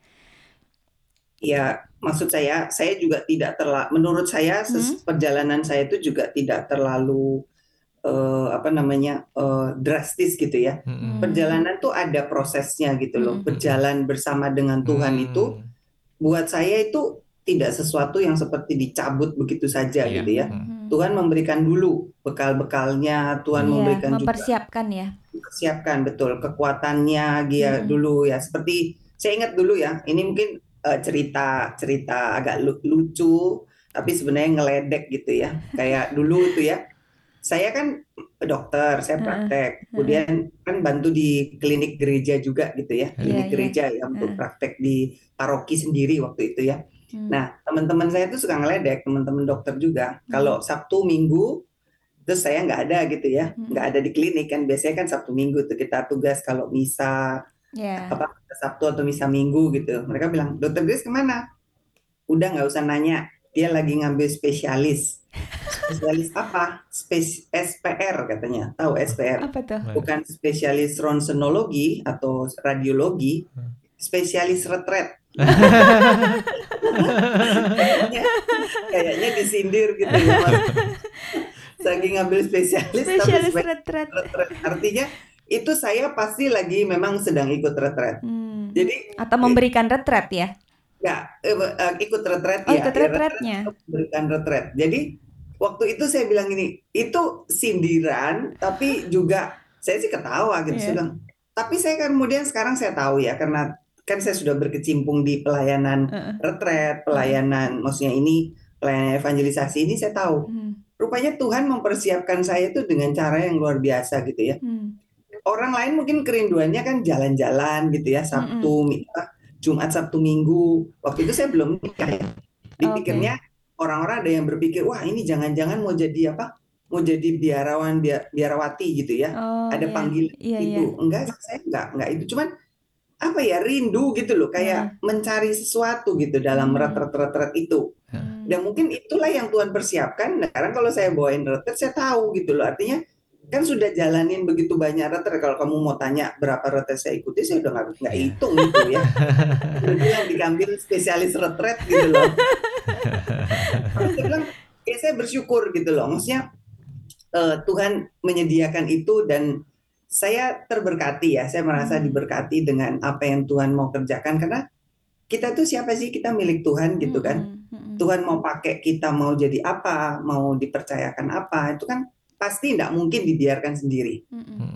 Ya, maksud saya, saya juga tidak terlalu, menurut saya ses- perjalanan saya itu juga tidak terlalu eh, apa namanya eh, drastis gitu ya. Mm-mm. Perjalanan tuh ada prosesnya gitu loh. Hmm. Berjalan bersama dengan Tuhan Mm. itu buat saya itu tidak sesuatu yang seperti dicabut begitu saja Iya. gitu ya. Mm. Hmm. Tuhan memberikan dulu bekal-bekalnya, Tuhan Iya, memberikan juga mempersiapkan ya. siapkan betul kekuatannya dia Mm-mm. dulu ya seperti saya ingat dulu ya ini mungkin eh, cerita cerita agak lu- lucu tapi sebenarnya ngeledek gitu ya kayak dulu itu ya saya kan dokter saya praktek kemudian kan bantu di klinik gereja juga gitu ya klinik iya. gereja ya untuk praktek di paroki sendiri waktu itu ya Hmm. Nah, teman-teman saya tuh suka ngeledek, teman-teman dokter juga. Hmm. Kalau Sabtu Minggu, terus saya nggak ada gitu ya, Hmm. nggak ada di klinik kan. Biasanya kan Sabtu Minggu tuh kita tugas kalau misa Ya. apa Sabtu atau misa Minggu gitu. Mereka bilang, dokter Grace ke mana? Udah nggak usah nanya, dia lagi ngambil spesialis. Spesialis apa? Spes SPR katanya. Tahu SPR? Apa tuh? Bukan spesialis ronsenologi atau radiologi, spesialis retret. kayaknya, kayaknya disindir gitu (laughs) ya. Saking ngambil spesialis, tapi Spesialis spesialis retret. retret. Artinya itu saya pasti lagi memang sedang ikut retret. Hmm. Jadi Atau memberikan retret ya? ya eh, eh, ikut retret Oh, ya, ikut ya, retretnya. memberikan retret. Jadi waktu itu saya bilang gini, itu sindiran tapi juga saya sih ketawa gitu. Saya bilang, tapi saya kan kemudian sekarang saya tahu ya karena kan saya sudah berkecimpung di pelayanan Heeh. retret, pelayanan maksudnya ini pelayanan evangelisasi ini saya tahu. Hmm. Rupanya Tuhan mempersiapkan saya itu dengan cara yang luar biasa gitu ya. Hmm. Orang lain mungkin kerinduannya kan jalan-jalan gitu ya Sabtu, apa, Jumat, Sabtu, Minggu. Waktu itu saya belum nikah ya. Dipikirnya orang-orang ada yang berpikir, wah ini jangan-jangan mau jadi apa? Mau jadi biarawan, bia- biarawati gitu ya. Oh, ada iya. panggilan Iya, itu. Enggak, saya enggak, enggak itu. Cuman apa ya rindu gitu loh, kayak mencari sesuatu gitu dalam Hmm. retret-retret itu. Hmm. Dan mungkin itulah yang Tuhan persiapkan. Nah, Sekarang kalau saya bawain retret, saya tahu gitu loh. Artinya kan sudah jalanin begitu banyak retret. Kalau kamu mau tanya berapa retret saya ikuti, saya udah nggak nggak Iya. hitung gitu ya. Udah bilang diambil spesialis retret gitu loh. Saya bilang, ya saya bersyukur gitu loh. Maksudnya eh, Tuhan menyediakan itu dan saya terberkati ya. Saya merasa Hmm. diberkati dengan apa yang Tuhan mau kerjakan karena kita tuh siapa sih? Kita milik Tuhan gitu kan. Mm-mm, mm-mm. Tuhan mau pakai kita mau jadi apa, mau dipercayakan apa, itu kan pasti tidak mungkin dibiarkan sendiri. Mm-mm.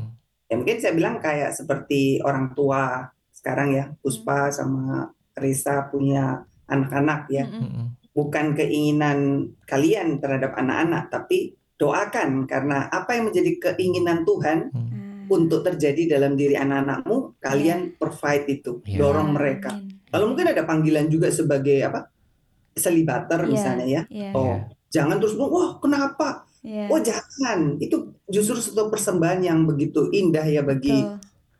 Ya mungkin saya bilang kayak seperti orang tua sekarang ya, Puspa sama Risa punya anak-anak ya. Mm-mm. Bukan keinginan kalian terhadap anak-anak, tapi doakan karena apa yang menjadi keinginan Tuhan Mm. Ah. untuk terjadi dalam diri anak-anakmu, kalian provide itu, Iya. dorong mereka. amin. Kalau mungkin ada panggilan juga sebagai apa? Selibater Iya. misalnya ya. Iya, Oh, jangan terus wah kenapa? Iya. Oh jangan, itu justru satu persembahan yang begitu indah ya bagi Betul,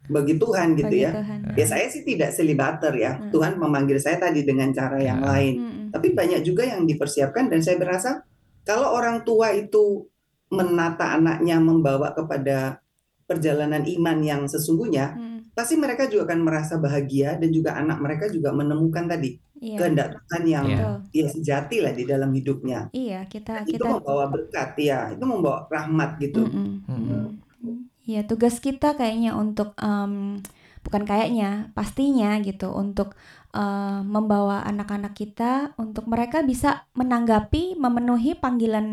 bagi Tuhan gitu bagi ya. Tuhan. Ya saya sih tidak selibater ya. Hmm. Tuhan memanggil saya tadi dengan cara yang Ya. lain. Mm-mm. Tapi banyak juga yang dipersiapkan dan saya berasa kalau orang tua itu menata anaknya membawa kepada perjalanan iman yang sesungguhnya, Mm, pasti mereka juga akan merasa bahagia dan juga anak mereka juga menemukan tadi Iya, kehendak Tuhan yang Iya. betul. ya sejati lah di dalam hidupnya. Iya, kita Itu kita membawa berkat ya, itu membawa rahmat gitu. Mm-mm, Mm-mm. mm-mm. Ya, tugas kita kayaknya untuk em, bukan kayaknya, pastinya gitu untuk eh, membawa anak-anak kita untuk mereka bisa menanggapi, memenuhi panggilan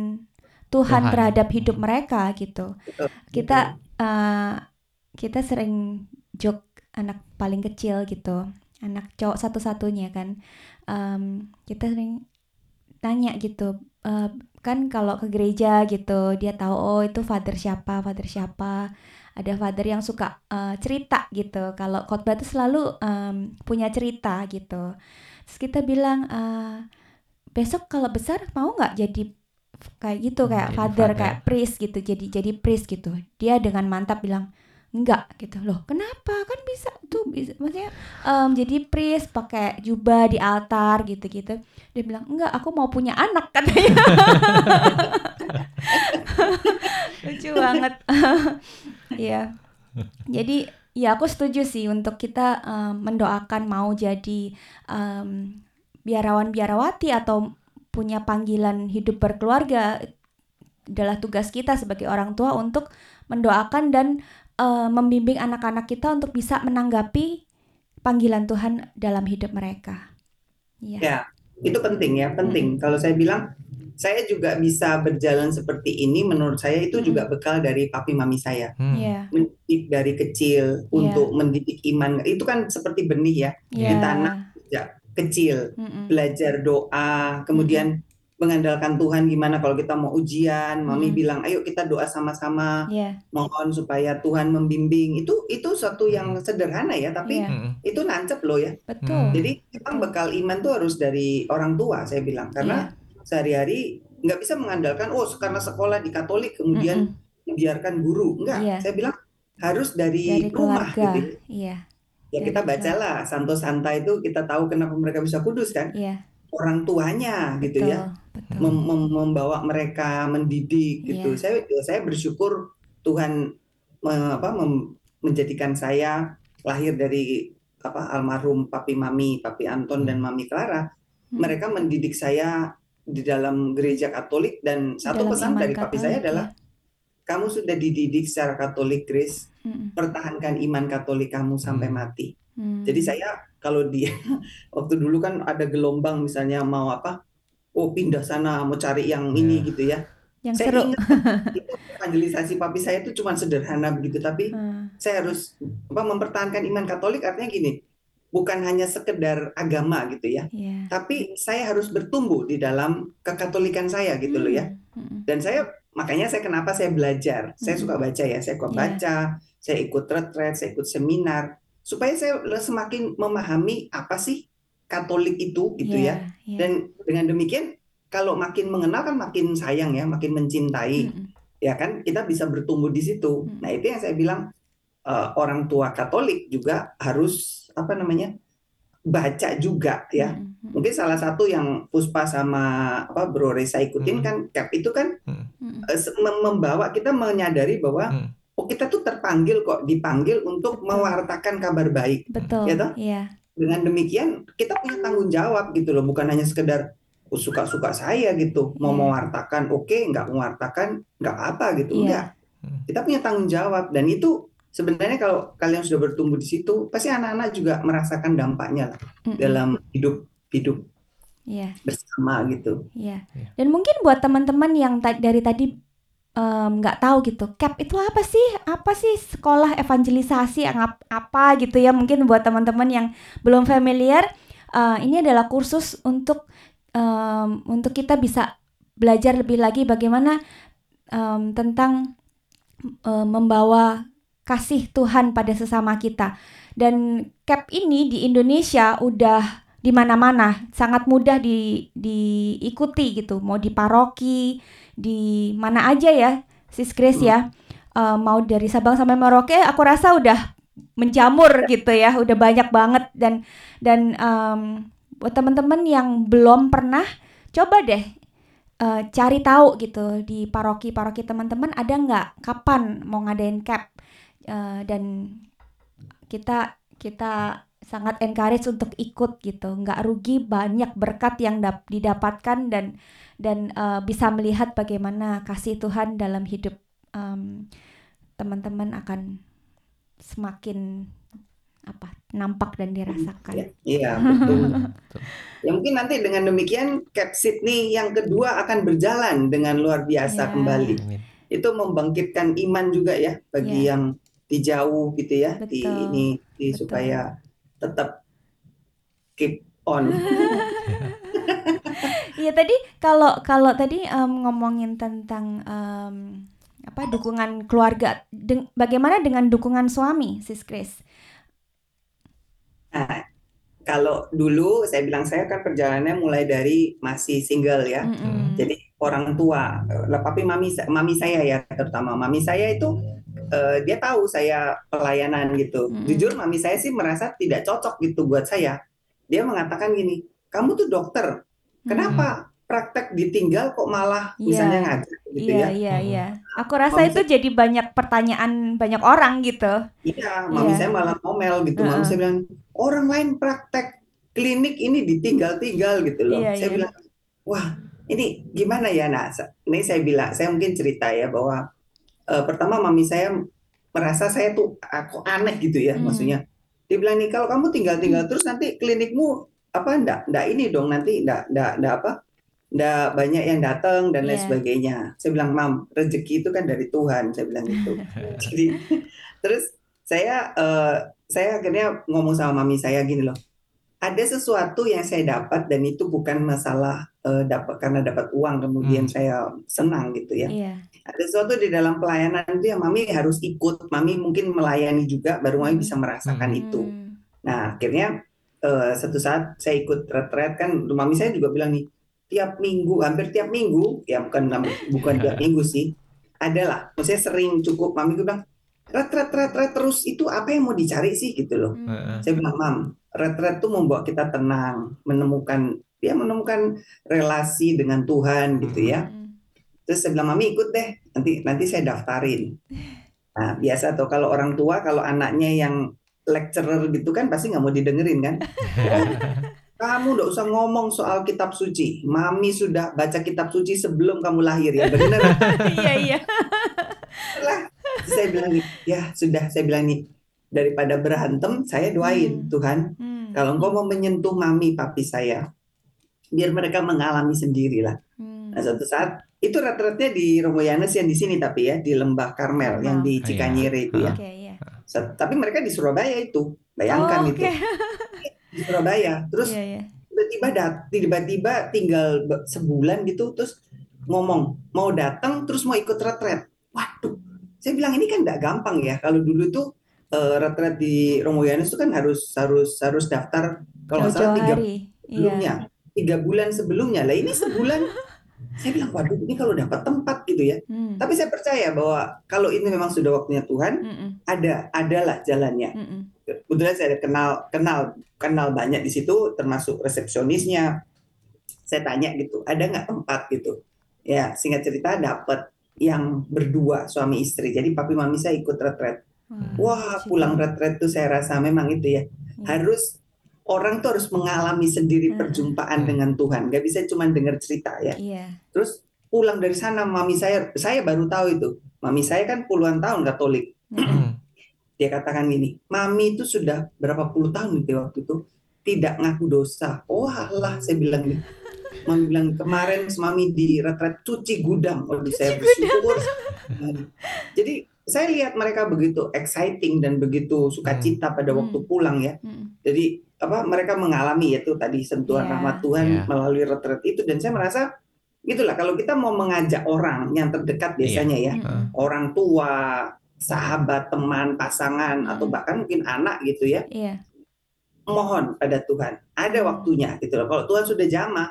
Tuhan, Tuhan. terhadap hidup mereka gitu. Betul, Kita eh, kita sering joke anak paling kecil gitu, anak cowok satu-satunya kan. Em, kita sering tanya gitu, eh, kan kalau ke gereja gitu dia tahu oh itu father siapa father siapa ada father yang suka eh, cerita gitu kalau khotbah itu selalu em, punya cerita gitu terus kita bilang eh, besok kalau besar mau nggak jadi kayak gitu Hmm, kayak jadi father father. kayak priest gitu jadi jadi priest gitu dia dengan mantap bilang enggak gitu loh. Kenapa? Kan bisa tuh bisa maksudnya em, jadi priest pakai jubah di altar gitu gitu dia bilang enggak aku mau punya anak katanya. (laughs) Lucu banget. (laughs) Iya. Jadi ya aku setuju sih untuk kita em, mendoakan mau jadi em, biarawan biarawati atau punya panggilan hidup berkeluarga adalah tugas kita sebagai orang tua untuk mendoakan dan eh, membimbing anak-anak kita untuk bisa menanggapi panggilan Tuhan dalam hidup mereka. Iya. Ya, itu penting ya, penting. Kalau saya bilang, saya juga bisa berjalan seperti ini. Menurut saya itu juga bekal dari papi mami saya. Hmm. Iya. Mendidik dari kecil untuk mendidik iman. Itu kan seperti benih ya, Iya. ditanam sejak kecil. Mm-mm. Belajar doa, kemudian mengandalkan Tuhan gimana kalau kita mau ujian. Mami Mm. bilang, ayo kita doa sama-sama, Iya. mohon supaya Tuhan membimbing. Itu itu satu yang sederhana ya, tapi Iya. Mm-mm. itu nancep loh ya. Betul. Hmm. Jadi memang bekal iman tuh harus dari orang tua saya bilang karena Iya. sehari-hari nggak bisa mengandalkan oh karena sekolah di Katolik kemudian Mm-mm. membiarkan guru enggak Iya. saya bilang harus dari, dari rumah keluarga. gitu Iya. ya Dari kita bacalah Santo Santa itu kita tahu kenapa mereka bisa kudus kan Iya. Orang tuanya gitu Betul. ya Betul. mem- mem- membawa mereka mendidik gitu Iya. saya saya bersyukur Tuhan me- apa mem- menjadikan saya lahir dari apa almarhum papi mami papi Anton dan mami Clara Hmm. mereka mendidik saya di dalam gereja Katolik dan satu Dalam pesan dari papi saya Katolik, adalah kamu sudah dididik secara Katolik, Chris. ya. Mm-mm. Pertahankan iman Katolik kamu sampai Hmm. mati. Hmm. Jadi saya kalau dia (laughs) waktu dulu kan ada gelombang misalnya mau apa? Oh pindah sana mau cari yang ini Ya. gitu ya. yang saya seru. ingat (laughs) itu evangelisasi papi saya itu cuma sederhana begitu tapi Hmm. saya harus apa mempertahankan iman Katolik artinya gini. Bukan hanya sekedar agama gitu ya, Iya. tapi saya harus bertumbuh di dalam kekatolikan saya gitu loh ya. Hmm. Mm-mm. dan saya makanya saya kenapa saya belajar saya Mm. suka baca ya saya suka Iya. baca saya ikut retret, saya ikut seminar supaya saya semakin memahami apa sih Katolik itu gitu Iya, ya. iya. Dan dengan demikian kalau makin mengenal kan makin sayang ya, makin mencintai Mm-mm. ya kan kita bisa bertumbuh di situ. Hmm. Nah, itu yang saya bilang eh, orang tua Katolik juga harus apa namanya? baca juga ya. Mm-mm. Mungkin salah satu yang Puspa sama apa Bro Reza ikutin Hmm. kan CAP itu kan se- mem- membawa kita menyadari bahwa Hmm. Oh kita tuh terpanggil kok dipanggil untuk Betul. mewartakan kabar baik. Betul. Ya toh? Iya. Dengan demikian kita punya tanggung jawab gitu loh, bukan hanya sekedar oh, suka-suka saya gitu mau Iya. mewartakan oke nggak mewartakan nggak apa gitu Iya. enggak Hmm. kita punya tanggung jawab dan itu sebenarnya kalau kalian sudah bertumbuh di situ pasti anak-anak juga merasakan dampaknya lah Mm-mm. dalam hidup hidup Iya. bersama gitu Iya. Iya. Dan mungkin buat teman-teman yang ta- dari tadi nggak tahu gitu, CAP itu apa sih? Apa sih sekolah evangelisasi yang ap- apa gitu ya? Mungkin buat teman-teman yang belum familiar, eh, ini adalah kursus untuk em, untuk kita bisa belajar lebih lagi bagaimana em, tentang em, membawa kasih Tuhan pada sesama kita. Dan CAP ini di Indonesia udah di mana-mana sangat mudah di diikuti gitu mau di paroki di mana aja ya sis Grace ya. Eh, mau dari Sabang sampai Merauke aku rasa udah menjamur gitu ya udah banyak banget. Dan dan em, buat teman-teman yang belum pernah coba deh eh, cari tahu gitu di paroki-paroki teman-teman ada nggak? Kapan mau ngadain cap? Eh, dan kita kita sangat encourage untuk ikut gitu nggak rugi banyak berkat yang dap- didapatkan dan dan eh, bisa melihat bagaimana kasih Tuhan dalam hidup em, teman-teman akan semakin apa nampak dan dirasakan ya iya betul Betul. ya mungkin nanti dengan demikian CAP Sydney yang kedua akan berjalan dengan luar Ya. biasa kembali Amin. itu membangkitkan iman juga ya bagi Ya. yang di jauh gitu ya di Betul, ini di betul. supaya tetap keep on (laughs) Iya tadi kalau kalau tadi em, ngomongin tentang em, apa dukungan keluarga, deng- bagaimana dengan dukungan suami, sis Grace? Nah, kalau dulu saya bilang saya kan perjalanannya mulai dari masih single ya Mm-mm. jadi orang tua tapi mami mami saya ya terutama mami saya itu eh, dia tahu saya pelayanan gitu Mm-mm. jujur mami saya sih merasa tidak cocok gitu buat saya dia mengatakan gini kamu tuh dokter kenapa praktek ditinggal kok malah Iya. misalnya ngajar gitu Iya ya iya Mm-mm. iya. Aku rasa Mami itu jadi banyak pertanyaan banyak orang gitu. Iya, mami Iya. saya malah ngomel gitu. Mami Heeh. saya bilang, orang lain praktek klinik ini ditinggal-tinggal gitu loh. Iya, Saya iya. bilang, wah ini gimana ya nak? Ini saya bilang, saya mungkin cerita ya bahwa eh, pertama mami saya merasa saya tuh aku aneh gitu ya, Hmm. maksudnya. Dia bilang nih kalau kamu tinggal-tinggal terus nanti klinikmu apa ndak ndak ini dong nanti ndak ndak ndak apa ndak banyak yang datang dan lain Iya. sebagainya. Saya bilang mam rezeki itu kan dari Tuhan. Saya bilang gitu. (laughs) Jadi terus saya eh, saya akhirnya ngomong sama mami saya gini loh. Ada sesuatu yang saya dapat dan itu bukan masalah eh, dapat karena dapat uang kemudian Hmm. saya senang gitu ya. Iya. Ada sesuatu di dalam pelayanan itu yang mami harus ikut. Mami mungkin melayani juga baru mami bisa merasakan Hmm. itu. Hmm. Nah, akhirnya eh, satu saat saya ikut retret kan, mami saya juga bilang nih, tiap minggu, hampir tiap minggu, ya bukan bukan tiap (laughs) minggu sih, adalah, maksudnya sering cukup, mami gue bilang, retret retret terus itu apa yang mau dicari sih gitu loh. Hmm. Heeh. Saya bilang, mam, retret tuh membuat kita tenang, menemukan, ya menemukan relasi dengan Tuhan gitu ya. Hmm. Terus saya bilang, mami ikut deh, nanti nanti saya daftarin. Nah, biasa tuh kalau orang tua, kalau anaknya yang lecturer gitu kan pasti nggak mau didengerin kan. (laughs) Kamu nggak usah ngomong soal kitab suci. Mami sudah baca kitab suci sebelum kamu lahir ya. Benar. (laughs) Iya iya. lah. Saya bilang nih, ya sudah. Saya bilang nih, daripada berantem, saya doain Hmm. Tuhan. Hmm. Kalau engkau mau menyentuh mami papi saya, biar mereka mengalami sendiri lah. Hmm. Nah, suatu saat itu retretnya di Romo Yanes yang di sini tapi ya di Lembah Karmel yang di Iya. Cikanyere itu ya. Oke iya. Set- Tapi mereka di Surabaya itu, bayangkan Oh, itu oke. (laughs) di Surabaya. Terus Iya tiba-tiba dat- tiba-tiba tinggal sebulan gitu, terus ngomong mau datang, terus mau ikut retret. Waduh, saya bilang ini kan nggak gampang ya. Kalau dulu tuh eh, retret di Romo Yohanes itu kan harus harus harus daftar kalau nggak salah tiga. Iya. sebelumnya, tiga bulan sebelumnya. Lah ini sebulan. (laughs) saya bilang waduh ini kalau dapat tempat gitu ya. Hmm. Tapi saya percaya bahwa kalau ini memang sudah waktunya Tuhan, Mm-mm. ada adalah jalannya. Kebetulan saya kenal kenal kenal banyak di situ, termasuk resepsionisnya. Saya tanya gitu, ada nggak tempat gitu? Ya, singkat cerita dapat yang berdua suami istri. Jadi papi mami saya ikut retret. Wah, puji pulang retret tuh saya rasa memang itu ya. Iya. Harus orang tuh harus mengalami sendiri Mm-mm. perjumpaan Mm. dengan Tuhan. Gak bisa cuma dengar cerita ya. Iya. Terus pulang dari sana mami saya saya baru tahu itu. Mami saya kan puluhan tahun Katolik. Mm-mm. (clears throat) Dia katakan gini, mami itu sudah berapa puluh tahun gitu waktu itu tidak ngaku dosa. Oh alah, saya bilang gitu. Mami bilang kemarin mami di retret cuci gudang. Oh, saya bersyukur. Jadi saya lihat mereka begitu exciting dan begitu sukacita pada Hmm. waktu pulang ya. Mm-mm. Jadi apa mereka mengalami itu tadi sentuhan Iya. rahmat Tuhan Iya. melalui retret itu dan saya merasa gitulah kalau kita mau mengajak orang yang terdekat biasanya ya Mm-mm. orang tua, sahabat, teman, pasangan, atau Hmm. bahkan mungkin anak gitu ya, Iya. mohon pada Tuhan. Ada waktunya gitu loh. Kalau Tuhan sudah jamah,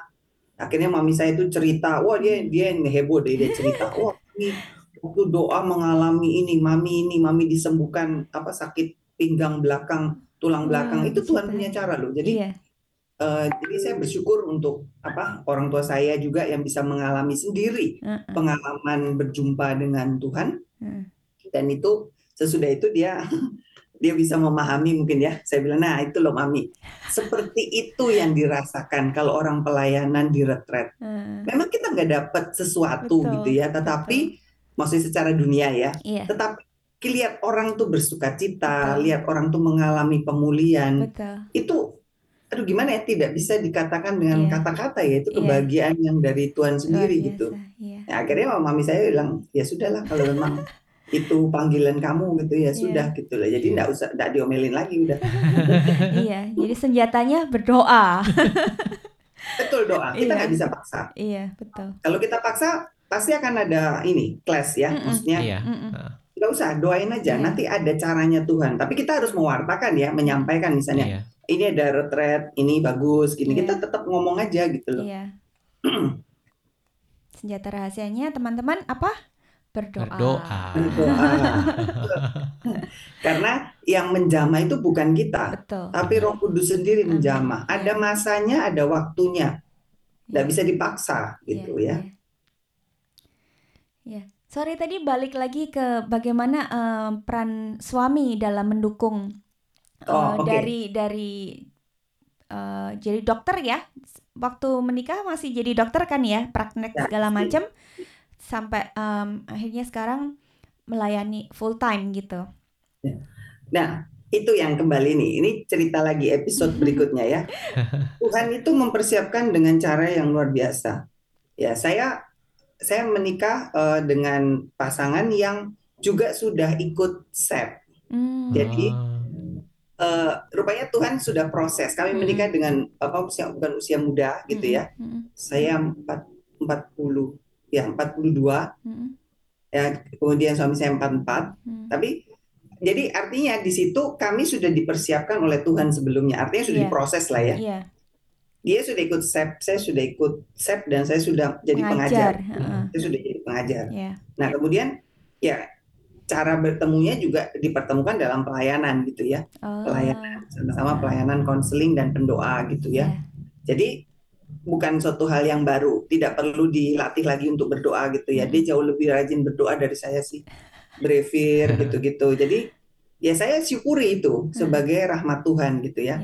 akhirnya mami saya itu cerita, wah dia dia yang heboh deh dia cerita, wah ini waktu doa mengalami ini, mami ini, mami disembuhkan apa sakit pinggang belakang, tulang belakang, Wah, itu Tuhan punya cara loh. Jadi Iya. eh, jadi saya bersyukur untuk apa orang tua saya juga yang bisa mengalami sendiri Mm-mm. pengalaman berjumpa dengan Tuhan Mm. dan itu sesudah itu dia (laughs) dia bisa memahami mungkin ya saya bilang nah itu loh mami seperti itu yang dirasakan kalau orang pelayanan di retret Mm. memang kita nggak dapat sesuatu Betul, gitu ya tetapi maksudnya secara dunia ya Iya. tetapi lihat orang tuh bersuka cita Betul. lihat orang tuh mengalami pemulihan Betul. itu aduh gimana ya tidak bisa dikatakan dengan Iya. kata-kata ya itu Iya. kebahagiaan yang dari Tuhan sendiri gitu Iya. Ya, akhirnya mami saya bilang ya sudahlah kalau memang (laughs) itu panggilan kamu gitu ya sudah gitu lah jadi Iya. nggak usah nggak diomelin lagi udah (laughs) iya. Jadi senjatanya berdoa. (laughs) betul doa kita Iya. nggak bisa paksa iya, betul. kalau kita paksa pasti akan ada ini clash ya Mm-mm. maksudnya Iya. Nggak usah doain aja Iya. nanti ada caranya Tuhan tapi kita harus mewartakan ya menyampaikan misalnya Iya. ini ada retret ini bagus gini Iya. kita tetap ngomong aja gitu loh Iya. (clears throat) Senjata rahasianya teman-teman apa? Berdoa. Berdoa. berdoa (laughs) karena yang menjamah itu bukan kita Betul. tapi Roh Kudus sendiri Amin. menjamah ada masanya ada waktunya nggak Iya. bisa dipaksa gitu Iya, ya iya. Iya. Sorry tadi balik lagi ke bagaimana eh, peran suami dalam mendukung eh, Oh, oke. dari dari eh, jadi dokter ya. Waktu menikah masih jadi dokter kan ya, praktek Ya, segala macam sampai em, akhirnya sekarang melayani full time gitu. Nah, itu yang kembali nih. Ini cerita lagi episode berikutnya ya. (laughs) Tuhan itu mempersiapkan dengan cara yang luar biasa. Ya, saya saya menikah eh, dengan pasangan yang juga sudah ikut SEP. Hmm. Jadi. Eh, rupanya Tuhan sudah proses. Kami Mm. menikah dengan apa usia bukan usia muda gitu ya. Mm-mm, Saya 4 40 ya 42 mm-mm, ya kemudian suami saya 44 mm. Tapi jadi artinya di situ kami sudah dipersiapkan oleh Tuhan sebelumnya. Artinya sudah Iya. diproses lah ya. Iya, Dia sudah ikut SEP, saya sudah ikut SEP dan saya sudah jadi pengajar. Pengajar. Saya sudah jadi pengajar. Iya. Nah, kemudian ya cara bertemunya juga dipertemukan dalam pelayanan gitu ya. Oh, Pelayanan sama-sama pelayanan konseling dan pendoa gitu ya. iya. Jadi bukan suatu hal yang baru, tidak perlu dilatih lagi untuk berdoa gitu ya. Dia jauh lebih rajin berdoa dari saya sih. Brevir gitu-gitu. Jadi ya saya syukuri itu sebagai rahmat Tuhan gitu ya.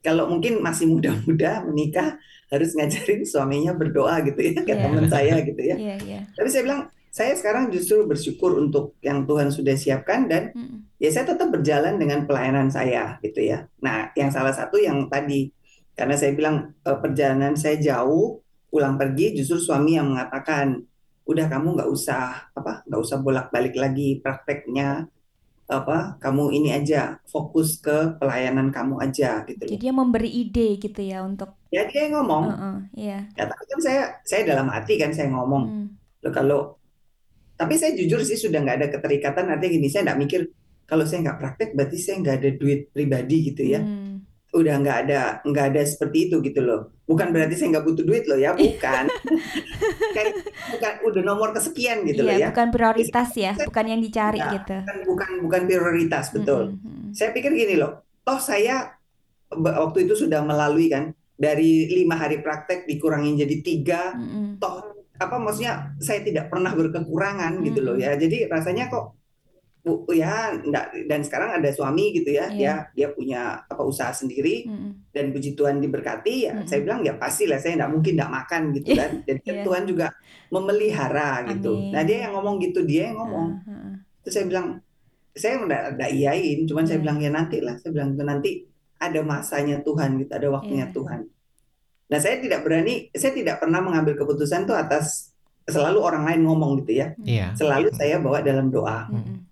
Kalau mungkin masih muda-muda menikah harus ngajarin suaminya berdoa gitu ya, kayak teman saya gitu ya. Tapi saya bilang saya sekarang justru bersyukur untuk yang Tuhan sudah siapkan dan ya saya tetap berjalan dengan pelayanan saya gitu ya. Nah, yang salah satu yang tadi karena saya bilang eh, perjalanan saya jauh pulang pergi justru suami yang mengatakan udah kamu nggak usah apa nggak usah bolak-balik lagi prakteknya apa kamu ini aja fokus ke pelayanan kamu aja gitu. Jadi dia memberi ide gitu ya untuk Ya dia yang ngomong Heeh, iya. ya tapi kan saya saya dalam hati kan saya ngomong Mm. Loh, kalau Tapi saya jujur sih sudah nggak ada keterikatan. Artinya gini, saya nggak mikir kalau saya nggak praktek berarti saya nggak ada duit pribadi gitu ya. Hmm. Udah nggak ada nggak ada seperti itu gitu loh. Bukan berarti saya nggak butuh duit loh ya, bukan. (laughs) Kayak bukan udah nomor kesekian gitu loh Iya, ya. bukan prioritas ya, bukan yang dicari Ya, gitu. Bukan bukan bukan prioritas betul. Mm-mm, mm-mm. Saya pikir gini loh, toh saya waktu itu sudah melalui kan dari lima hari praktek dikurangin jadi tiga, Mm-mm. toh apa maksudnya saya tidak pernah berkekurangan gitu loh ya. Jadi rasanya kok bu, ya enggak, dan sekarang ada suami gitu ya, Iya. dia dia punya apa usaha sendiri Mm-mm. dan puji Tuhan diberkati ya. Mm-mm. Saya bilang ya pastilah saya enggak mungkin enggak makan gitu kan. Jadi kan (laughs) Iya. Tuhan juga memelihara gitu. Amin. Nah dia yang ngomong gitu, dia yang ngomong. Heeh, heeh. Terus saya bilang, saya udah, udah iyain, cuman saya Iya. bilang ya nanti lah, saya bilang nanti ada masanya Tuhan gitu, ada waktunya Iya. Tuhan. Nah saya tidak berani, saya tidak pernah mengambil keputusan tuh atas selalu orang lain ngomong gitu ya, Iya. selalu saya bawa dalam doa. Mm-mm.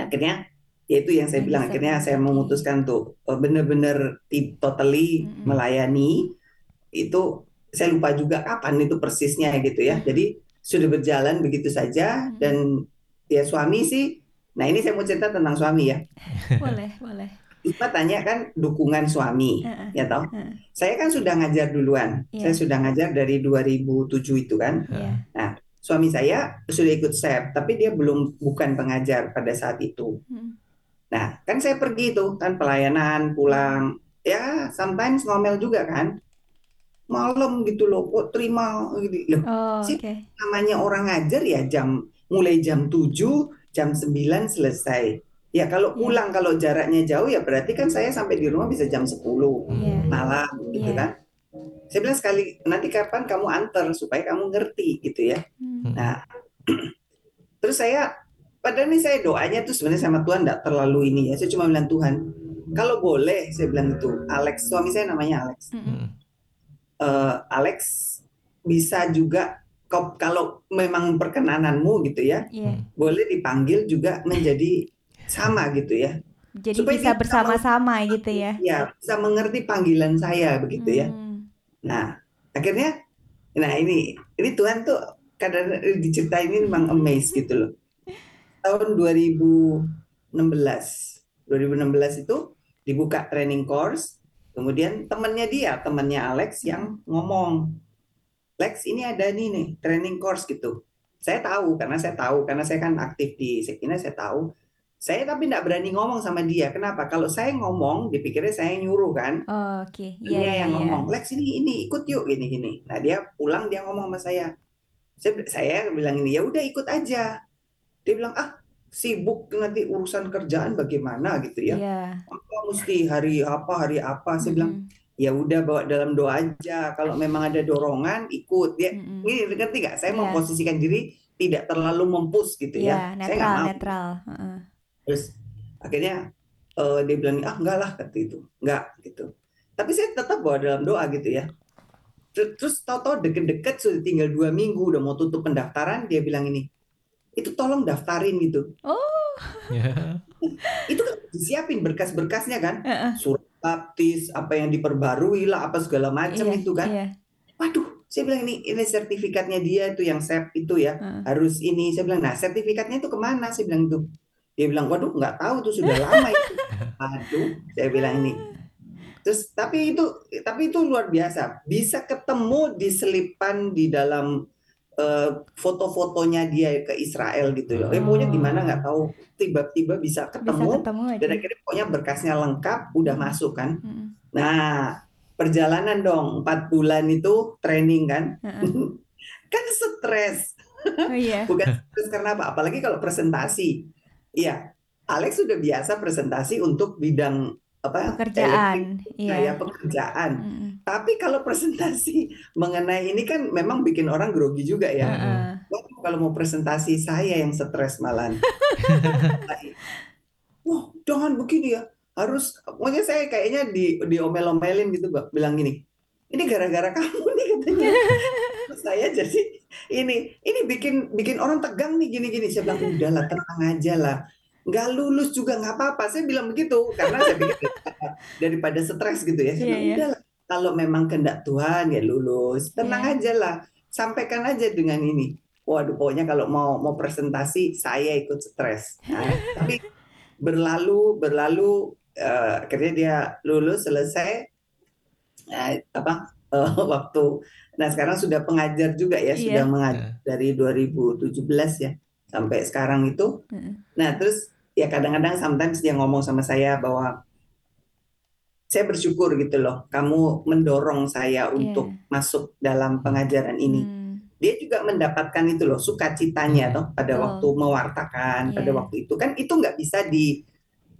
Nah akhirnya ya itu yang saya bilang, akhirnya saya memutuskan tuh eh, bener-bener ti- totally melayani itu saya lupa juga kapan itu persisnya gitu ya. Jadi sudah berjalan begitu saja dan ya suami sih. Nah ini saya mau cerita tentang suami ya. (laughs) Boleh, boleh. Cuma tanya kan dukungan suami, Heeh, ya toh. heeh. Saya kan sudah ngajar duluan. Iya. Saya sudah ngajar dari 2007 itu kan. Iya. Suami saya sudah ikut SEP, tapi dia belum bukan pengajar pada saat itu. Mm. Nah, kan saya pergi tuh kan pelayanan, pulang. Ya, sometimes ngomel juga kan. Malam gitu loh, kok terima gitu. Loh, Oh, Si- oke. namanya orang ngajar ya jam mulai jam 7, jam 9 selesai. Ya kalau Iya. pulang kalau jaraknya jauh ya berarti kan saya sampai di rumah bisa jam 10 Iya. malam gitu Iya. kan. Saya bilang sekali nanti kapan kamu antar supaya kamu ngerti gitu ya. Mm. Nah, (clears throat) terus saya padahal nih saya doanya tuh sebenarnya sama Tuhan tidak terlalu ini ya. Saya cuma bilang Tuhan, kalau boleh saya bilang itu Alex suami saya namanya Alex. Mm-mm. Mm. Eh, Alex bisa juga kalau memang perkenananmu gitu ya, Iya. boleh dipanggil juga menjadi sama gitu ya. Jadi Supaya bisa bersama-sama gitu ya. Ya, bisa mengerti panggilan saya begitu ya. Nah, akhirnya nah ini ini Tuhan tuh kadang diceritain ini memang amazed gitu loh. Tahun 2016. 2016 itu dibuka training course, kemudian temannya dia, temannya Alex yang ngomong, Lex ini ada nih nih training course gitu. Saya tahu karena saya tahu karena saya kan aktif di Sekina saya tahu. Saya tapi tidak berani ngomong sama dia. Kenapa? Kalau saya ngomong, dipikirnya saya nyuruh kan. Oh, Oke. Iya, Dia iya, yang iya. ngomong, Lex ini ini ikut yuk gini gini. Nah dia pulang dia ngomong sama saya. Saya saya bilang ini ya udah ikut aja. Dia bilang ah sibuk nanti urusan kerjaan bagaimana gitu ya. Iya. Apa mesti hari apa hari apa? Saya bilang Mm-mm. ya udah bawa dalam doa aja. Kalau memang ada dorongan ikut. Dia Mm-mm. ini ngerti nggak? Saya Iya. memposisikan diri tidak terlalu mempush gitu Iya, ya. Saya nggak netral, mau. netral. Heeh. Terus akhirnya eh, dia bilang ah enggak lah kata itu, enggak gitu. Tapi saya tetap bawa dalam doa gitu ya. Ter- Terus tahu-tahu deket-deket sudah tinggal dua minggu udah mau tutup pendaftaran dia bilang ini, itu tolong daftarin gitu. Ya. (laughs) Itu kan disiapin berkas-berkasnya kan, Heeh. surat baptis apa yang diperbarui lah apa segala macam Iya, itu kan. Iya. Waduh, saya bilang ini ini sertifikatnya dia itu yang SEP itu ya Heeh. harus ini. Saya bilang nah sertifikatnya itu ke mana? Saya bilang itu. Dia bilang waduh nggak tahu itu sudah lama itu. (laughs) Aduh, saya bilang ini. Terus tapi itu tapi itu luar biasa. Bisa ketemu diselipan di dalam eh, foto-fotonya dia ke Israel gitu loh. Eh pokoknya gimana nggak tahu. Tiba-tiba bisa Bisa ketemu ketemu aja. dan akhirnya pokoknya berkasnya lengkap udah masuk kan. Mm-mm. Nah, perjalanan dong 4 bulan itu training kan. Heeh. (laughs) kan stres. Oh iya. (laughs) Bukan stres karena apa? Apalagi kalau presentasi. Iya, Alex sudah biasa presentasi untuk bidang apa? Pekerjaan. ya Iya. pekerjaan. Mm-mm. Tapi kalau presentasi mengenai ini kan memang bikin orang grogi juga ya. Wah, kalau mau presentasi saya yang stres malah. (laughs) Wah, jangan begini ya. Harus, pokoknya saya kayaknya di diomel-omelin gitu. Bilang gini, ini gara-gara kamu nih katanya. (laughs) Saya jadi ini, ini bikin bikin orang tegang nih gini-gini. Saya bilang udahlah tenang aja lah. Nggak lulus juga nggak apa-apa. Saya bilang begitu karena saya pikir (laughs) daripada stres gitu ya. Saya Iya, bilang iya. udahlah. Kalau memang kehendak Tuhan ya lulus, tenang Iya. aja lah. Sampaikan aja dengan ini. waduh pokoknya kalau mau mau presentasi saya ikut stres. Nah, (laughs) tapi berlalu berlalu uh, akhirnya dia lulus selesai uh, apa uh, (laughs) waktu nah sekarang sudah pengajar juga ya Iya. sudah mengajar Nah, dari 2017 ya sampai sekarang itu. Heeh. Nah terus ya kadang-kadang sometimes dia ngomong sama saya bahwa saya bersyukur gitu loh kamu mendorong saya untuk masuk dalam pengajaran ini. Hmm. Dia juga mendapatkan itu loh sukacitanya Hmm. toh pada Betul. waktu mewartakan pada Iya. waktu itu kan itu nggak bisa di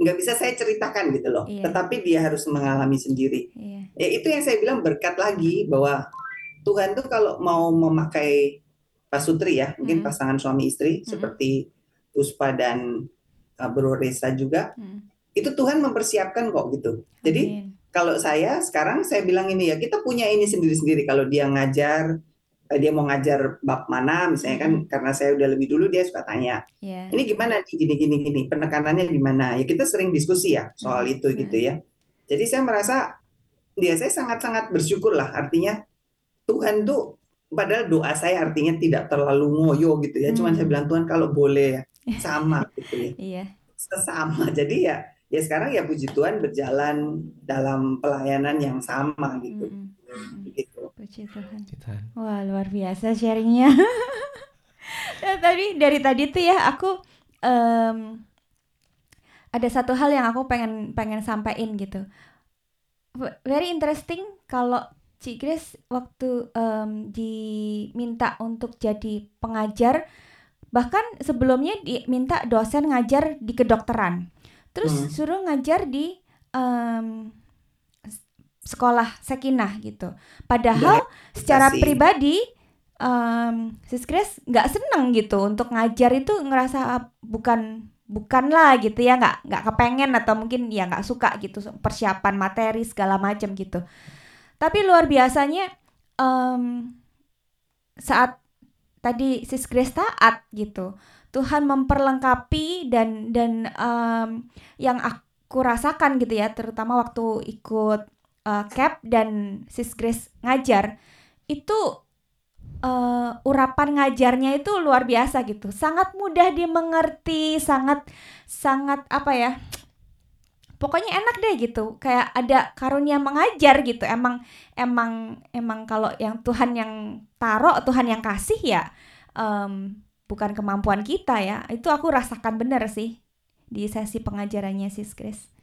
nggak bisa saya ceritakan gitu loh. Iya. Tetapi dia harus mengalami sendiri. Iya. Ya itu yang saya bilang berkat lagi bahwa Tuhan tuh kalau mau memakai pasutri ya, mungkin Hmm. pasangan suami istri Hmm. seperti Puspa dan uh, Bro Reza juga, Hmm. itu Tuhan mempersiapkan kok gitu. Jadi Amin. kalau saya sekarang saya bilang ini ya, kita punya ini sendiri-sendiri. Kalau dia ngajar, dia mau ngajar bab mana, misalnya kan karena saya udah lebih dulu dia suka tanya, Iya. ini gimana nih gini gini gini, penekanannya di mana? Ya kita sering diskusi ya soal Hmm. itu gitu ya. Jadi saya merasa dia saya sangat-sangat bersyukur lah. Artinya Tuhan tuh padahal doa saya artinya tidak terlalu ngoyo gitu ya. Cuman Hmm. saya bilang Tuhan kalau boleh ya (laughs) sama gitu ya. Iya. Sesama. Jadi ya ya sekarang ya puji Tuhan berjalan dalam pelayanan yang sama gitu. Mm-mm. Gitu. Puji Tuhan. Tuhan. Wah luar biasa sharingnya. (laughs) Nah, tadi dari tadi tuh ya aku em, ada satu hal yang aku pengen pengen sampaikan gitu. Very interesting kalau Ci Grace waktu em, diminta untuk jadi pengajar bahkan sebelumnya diminta dosen ngajar di kedokteran. Terus Hmm. suruh ngajar di s- sekolah sekinah gitu. Padahal secara kasih. pribadi em Sis Grace nggak seneng gitu untuk ngajar itu ngerasa ah, bukan bukan lah gitu ya nggak nggak kepengen atau mungkin ya nggak suka gitu persiapan materi segala macam gitu tapi luar biasanya em, saat tadi Sis Grace taat gitu Tuhan memperlengkapi dan dan em, yang aku rasakan gitu ya terutama waktu ikut eh, cap dan Sis Grace ngajar itu eh, urapan ngajarnya itu luar biasa gitu. Sangat mudah dimengerti sangat sangat apa ya pokoknya enak deh gitu. Kayak ada karunia mengajar gitu. Emang emang emang kalau yang Tuhan yang taruh Tuhan yang kasih ya em, bukan kemampuan kita ya. Itu aku rasakan bener sih di sesi pengajarannya sis Grace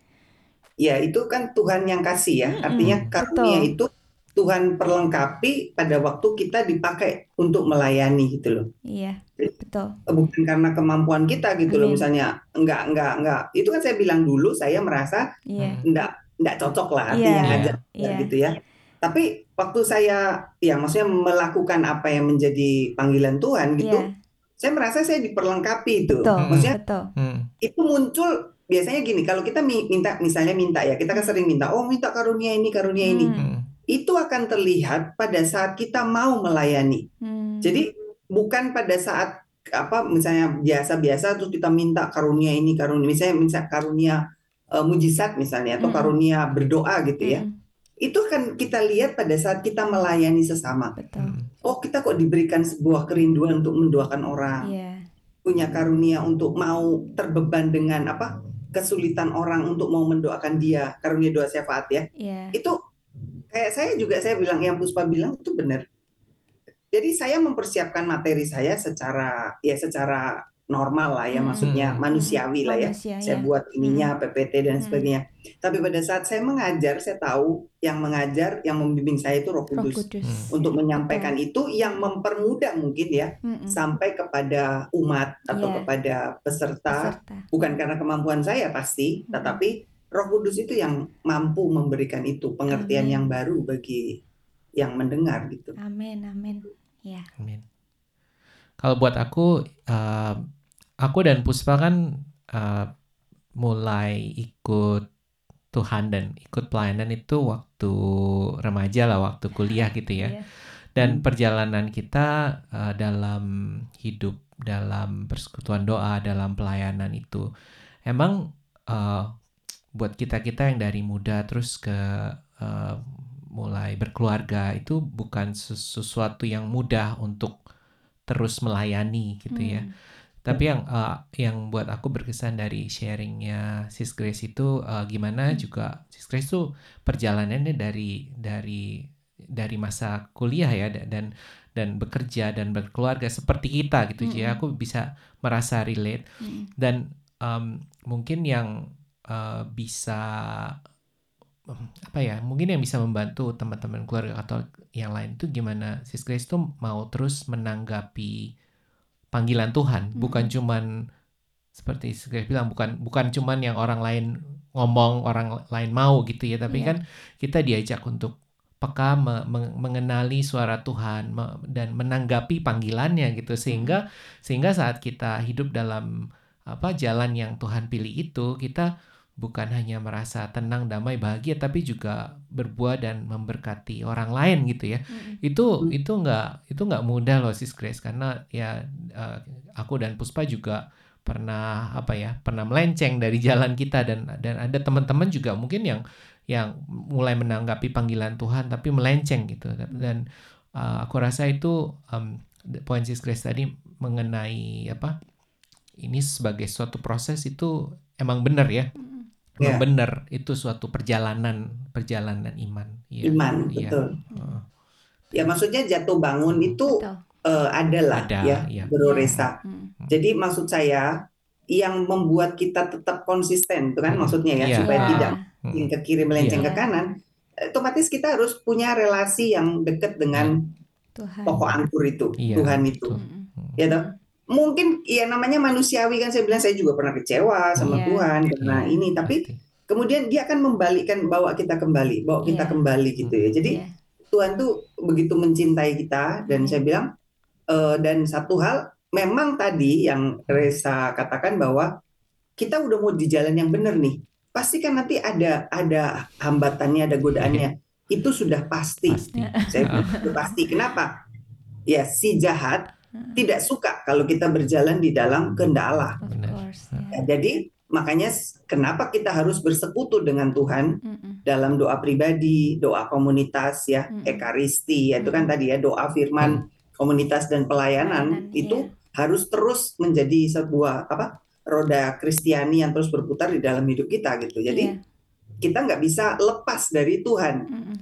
Ya itu kan Tuhan yang kasih ya. Artinya karunia betul. itu Tuhan perlengkapi pada waktu kita dipakai untuk melayani gitu loh. iya betul Bukan karena kemampuan kita gitu loh. Amin. Misalnya enggak enggak enggak. Itu kan saya bilang dulu saya merasa iya enggak enggak cocok lah Iya, artinya ngajar iya. gitu ya. Tapi waktu saya ya maksudnya melakukan apa yang menjadi panggilan Tuhan gitu, iya saya merasa saya diperlengkapi itu. betul Maksudnya betul Hmm. itu muncul biasanya gini kalau kita mi- minta misalnya minta ya kita kan sering minta oh minta karunia ini karunia ini Hmm. Hmm. itu akan terlihat pada saat kita mau melayani Hmm. jadi bukan pada saat apa misalnya biasa-biasa terus kita minta karunia ini karunia misalnya misalnya karunia eh, mujizat misalnya atau Mm-mm. karunia berdoa gitu ya Mm-mm, itu kan kita lihat pada saat kita melayani sesama betul Hmm. oh kita kok diberikan sebuah kerinduan untuk mendoakan orang iya punya karunia untuk mau terbeban dengan apa kesulitan orang untuk mau mendoakan dia karunia doa syafaat ya. Iya. Itu kayak saya juga saya bilang yang Puspa bilang itu benar. Jadi saya mempersiapkan materi saya secara ya secara normal lah ya Hmm. maksudnya Hmm. manusiawi lah ya manusia saya ya buat ininya PPT dan Hmm. sebagainya tapi pada saat saya mengajar saya tahu yang mengajar yang membimbing saya itu Roh Roh Kudus Kudus Hmm. untuk menyampaikan itu yang mempermudah mungkin ya Mm-mm, sampai kepada umat atau Iya. kepada peserta peserta bukan karena kemampuan saya pasti, Mm-mm. tetapi Roh Kudus itu yang mampu memberikan itu pengertian Amin. yang baru bagi yang mendengar gitu. amin amin ya Amin. Kalau buat aku, eh, aku dan Puspa kan eh, mulai ikut Tuhan dan ikut pelayanan itu waktu remaja lah, waktu kuliah gitu ya. Iya. Dan Hmm. perjalanan kita eh, dalam hidup, dalam persekutuan doa, dalam pelayanan itu, emang eh, buat kita-kita yang dari muda terus ke eh, mulai berkeluarga itu bukan ses- sesuatu yang mudah untuk terus melayani gitu ya. Hmm. Tapi yang uh, yang buat aku berkesan dari sharingnya Sis Grace itu uh, gimana Hmm. juga Sis Grace tuh perjalanannya dari dari dari masa kuliah ya da- dan dan bekerja dan berkeluarga seperti kita gitu. Jadi Mm-mm. aku bisa merasa relate Hmm. dan um, mungkin yang uh, bisa um, apa ya mungkin yang bisa membantu teman-teman keluarga atau yang lain itu gimana Sis Grace tuh mau terus menanggapi panggilan Tuhan bukan cuman seperti Grace bilang bukan bukan cuman yang orang lain ngomong orang lain mau gitu ya tapi Iya. kan kita diajak untuk peka me- me- mengenali suara Tuhan me- dan menanggapi panggilannya gitu. Sehingga sehingga saat kita hidup dalam apa jalan yang Tuhan pilih itu kita bukan hanya merasa tenang damai bahagia tapi juga berbuah dan memberkati orang lain gitu ya. Hmm. itu itu nggak itu nggak mudah loh sis Grace. Karena ya eh, aku dan Puspa juga pernah apa ya pernah melenceng dari (laughs) jalan kita dan dan ada teman-teman juga mungkin yang yang mulai menanggapi panggilan Tuhan tapi melenceng gitu. Dan uh, aku rasa itu um, poin sis Grace tadi mengenai apa ini sebagai suatu proses itu emang benar ya Ya. benar itu suatu perjalanan perjalanan iman Iya, Iman, iya. betul. Heeh. Ya maksudnya jatuh bangun itu Betul. eh, adalah Ada, ya, iya. Bro Resa. Hmm. Jadi maksud saya yang membuat kita tetap konsisten itu kan Hmm. maksudnya ya Iya. supaya Iya. tidak Hmm. ke kiri melenceng Iya. ke kanan otomatis kita harus punya relasi yang dekat dengan Tuhan. pokok angkur itu Iya, Tuhan itu. Hmm. Hmm. ya toh mungkin ya namanya manusiawi kan saya bilang saya juga pernah kecewa sama Iya. Tuhan karena Iya. ini tapi kemudian dia akan membalikkan bawa kita kembali bawa kita Iya. kembali gitu ya jadi Iya. Tuhan tuh begitu mencintai kita dan Hmm. saya bilang eh, dan satu hal memang tadi yang Reza katakan bahwa kita udah mau di jalan yang benar nih pasti kan nanti ada ada hambatannya ada godaannya itu sudah pasti pasti saya (laughs) pasti kenapa ya si jahat. Tidak suka kalau kita berjalan di dalam course. Ya, ya. jadi makanya kenapa kita harus bersekutu dengan Tuhan Hmm. dalam doa pribadi, doa komunitas ya, Mm-mm. ekaristi, ya, itu kan Mm-mm. tadi ya doa firman komunitas dan pelayanan Pelayanan, itu iya. harus terus menjadi sebuah apa roda Kristiani yang terus berputar di dalam hidup kita gitu. Jadi Iya. kita nggak bisa lepas dari Tuhan. Hmm.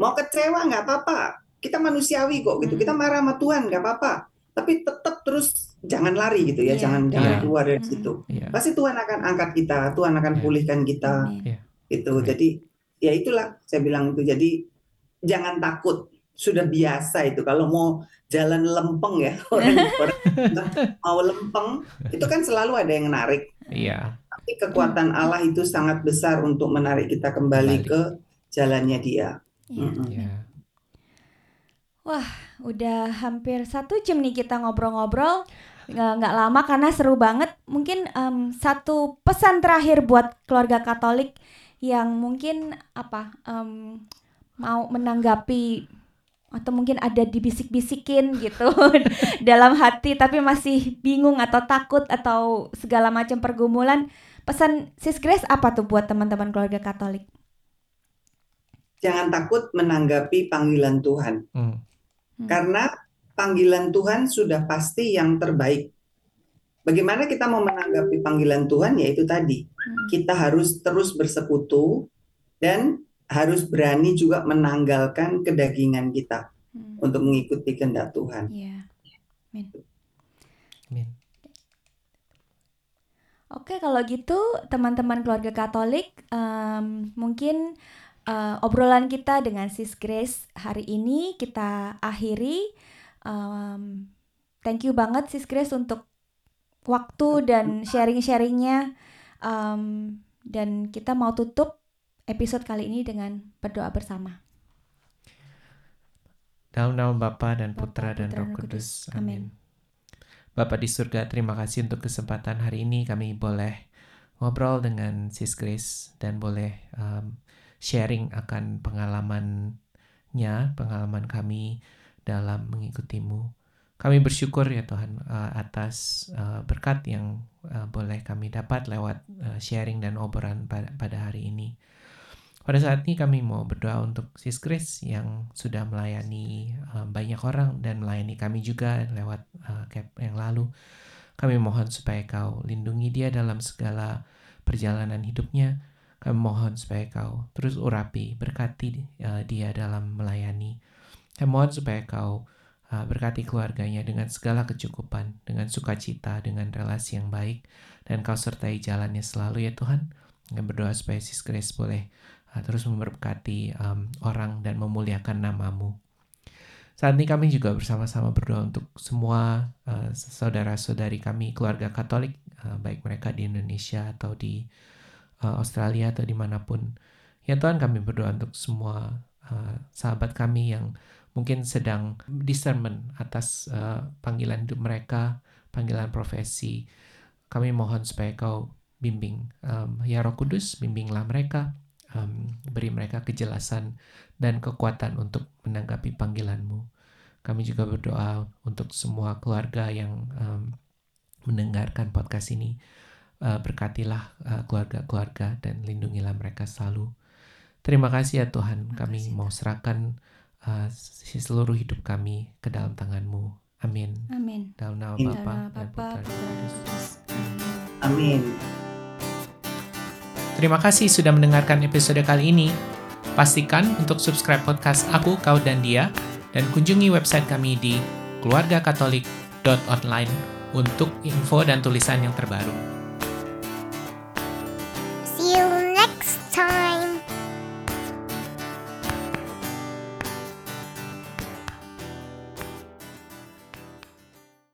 Mau kecewa nggak apa-apa, kita manusiawi kok gitu. Mm. Kita marah sama Tuhan nggak apa-apa, tapi tetap terus jangan lari gitu ya, Iya, jangan jangan iya. keluar dari Mm-mm. situ. Iya. Pasti Tuhan akan angkat kita, Tuhan akan Iya. pulihkan kita Amin. gitu. Amin. Jadi ya itulah saya bilang itu. Jadi jangan takut. Sudah biasa itu kalau mau jalan lempeng ya (laughs) orang, orang mau lempeng itu kan selalu ada yang menarik. Iya. Tapi kekuatan Allah itu sangat besar untuk menarik kita kembali Kembali. ke jalannya Dia. Iya. Mm-mm. Iya. Udah hampir satu jam nih kita ngobrol-ngobrol nggak nggak lama karena seru banget. Mungkin em, satu pesan terakhir buat keluarga Katolik yang mungkin apa em, mau menanggapi atau mungkin ada dibisik-bisikin gitu (laughs) dalam hati tapi masih bingung atau takut atau segala macam pergumulan. Pesan Sis Grace apa tuh buat teman-teman keluarga Katolik? Jangan takut menanggapi panggilan Tuhan. Hmm. Hmm. Karena panggilan Tuhan sudah pasti yang terbaik. Bagaimana kita mau menanggapi panggilan Tuhan? Ya itu tadi. Hmm. Kita harus terus bersekutu dan harus berani juga menanggalkan kedagingan kita Hmm. untuk mengikuti kehendak Tuhan. Iya. Amin. Oke, kalau gitu teman-teman keluarga Katolik, em, mungkin eh, obrolan kita dengan Sis Grace hari ini kita akhiri. Em, thank you banget Sis Grace untuk waktu dan sharing-sharingnya. Em, dan kita mau tutup episode kali ini dengan berdoa bersama. Dalam nama Bapa dan Putra dan Putra, Roh Kudus. Kudus. Amin. Amin. Bapa di surga, terima kasih untuk kesempatan hari ini kami boleh ngobrol dengan Sis Grace dan boleh um, sharing akan pengalamannya, pengalaman kami dalam mengikutimu. Kami bersyukur ya Tuhan uh, atas uh, berkat yang uh, boleh kami dapat lewat sharing dan obrolan pada, hari ini. Pada saat ini kami mau berdoa untuk Sis Grace yang sudah melayani banyak orang dan melayani kami juga lewat cap yang lalu. Kami mohon supaya kau lindungi dia dalam segala perjalanan hidupnya. Kami mohon supaya kau terus urapi, berkati uh, dia dalam melayani. Kami mohon supaya kau uh, berkati keluarganya dengan segala kecukupan, dengan sukacita, dengan relasi yang baik, dan kau sertai jalannya selalu ya Tuhan. Kami berdoa supaya Sis Grace boleh uh, terus memberkati um, orang dan memuliakan namamu. Saat ini kami juga bersama-sama berdoa untuk semua uh, saudara-saudari kami, keluarga Katolik, uh, baik mereka di Indonesia atau di Australia atau di mana pun. Ya Tuhan kami berdoa untuk semua uh, sahabat kami yang mungkin sedang discernment atas uh, panggilan hidup mereka, panggilan profesi. Kami mohon supaya kau bimbing, um, ya Roh Kudus, bimbinglah mereka, um, beri mereka kejelasan dan kekuatan untuk menanggapi panggilanmu. Kami juga berdoa untuk semua keluarga yang um, mendengarkan podcast ini. Uh, berkatilah uh, keluarga-keluarga dan lindungilah mereka selalu. Terima kasih ya Tuhan, kami kasih, mau serahkan uh, seluruh hidup kami ke dalam tanganmu. Amin. Amin. Dalam nama Bapa dan Putra Amin. Terima kasih sudah mendengarkan episode kali ini. Pastikan untuk subscribe podcast Aku, Kau, dan Dia, dan kunjungi website kami di keluargakatolik.online untuk info dan tulisan yang terbaru.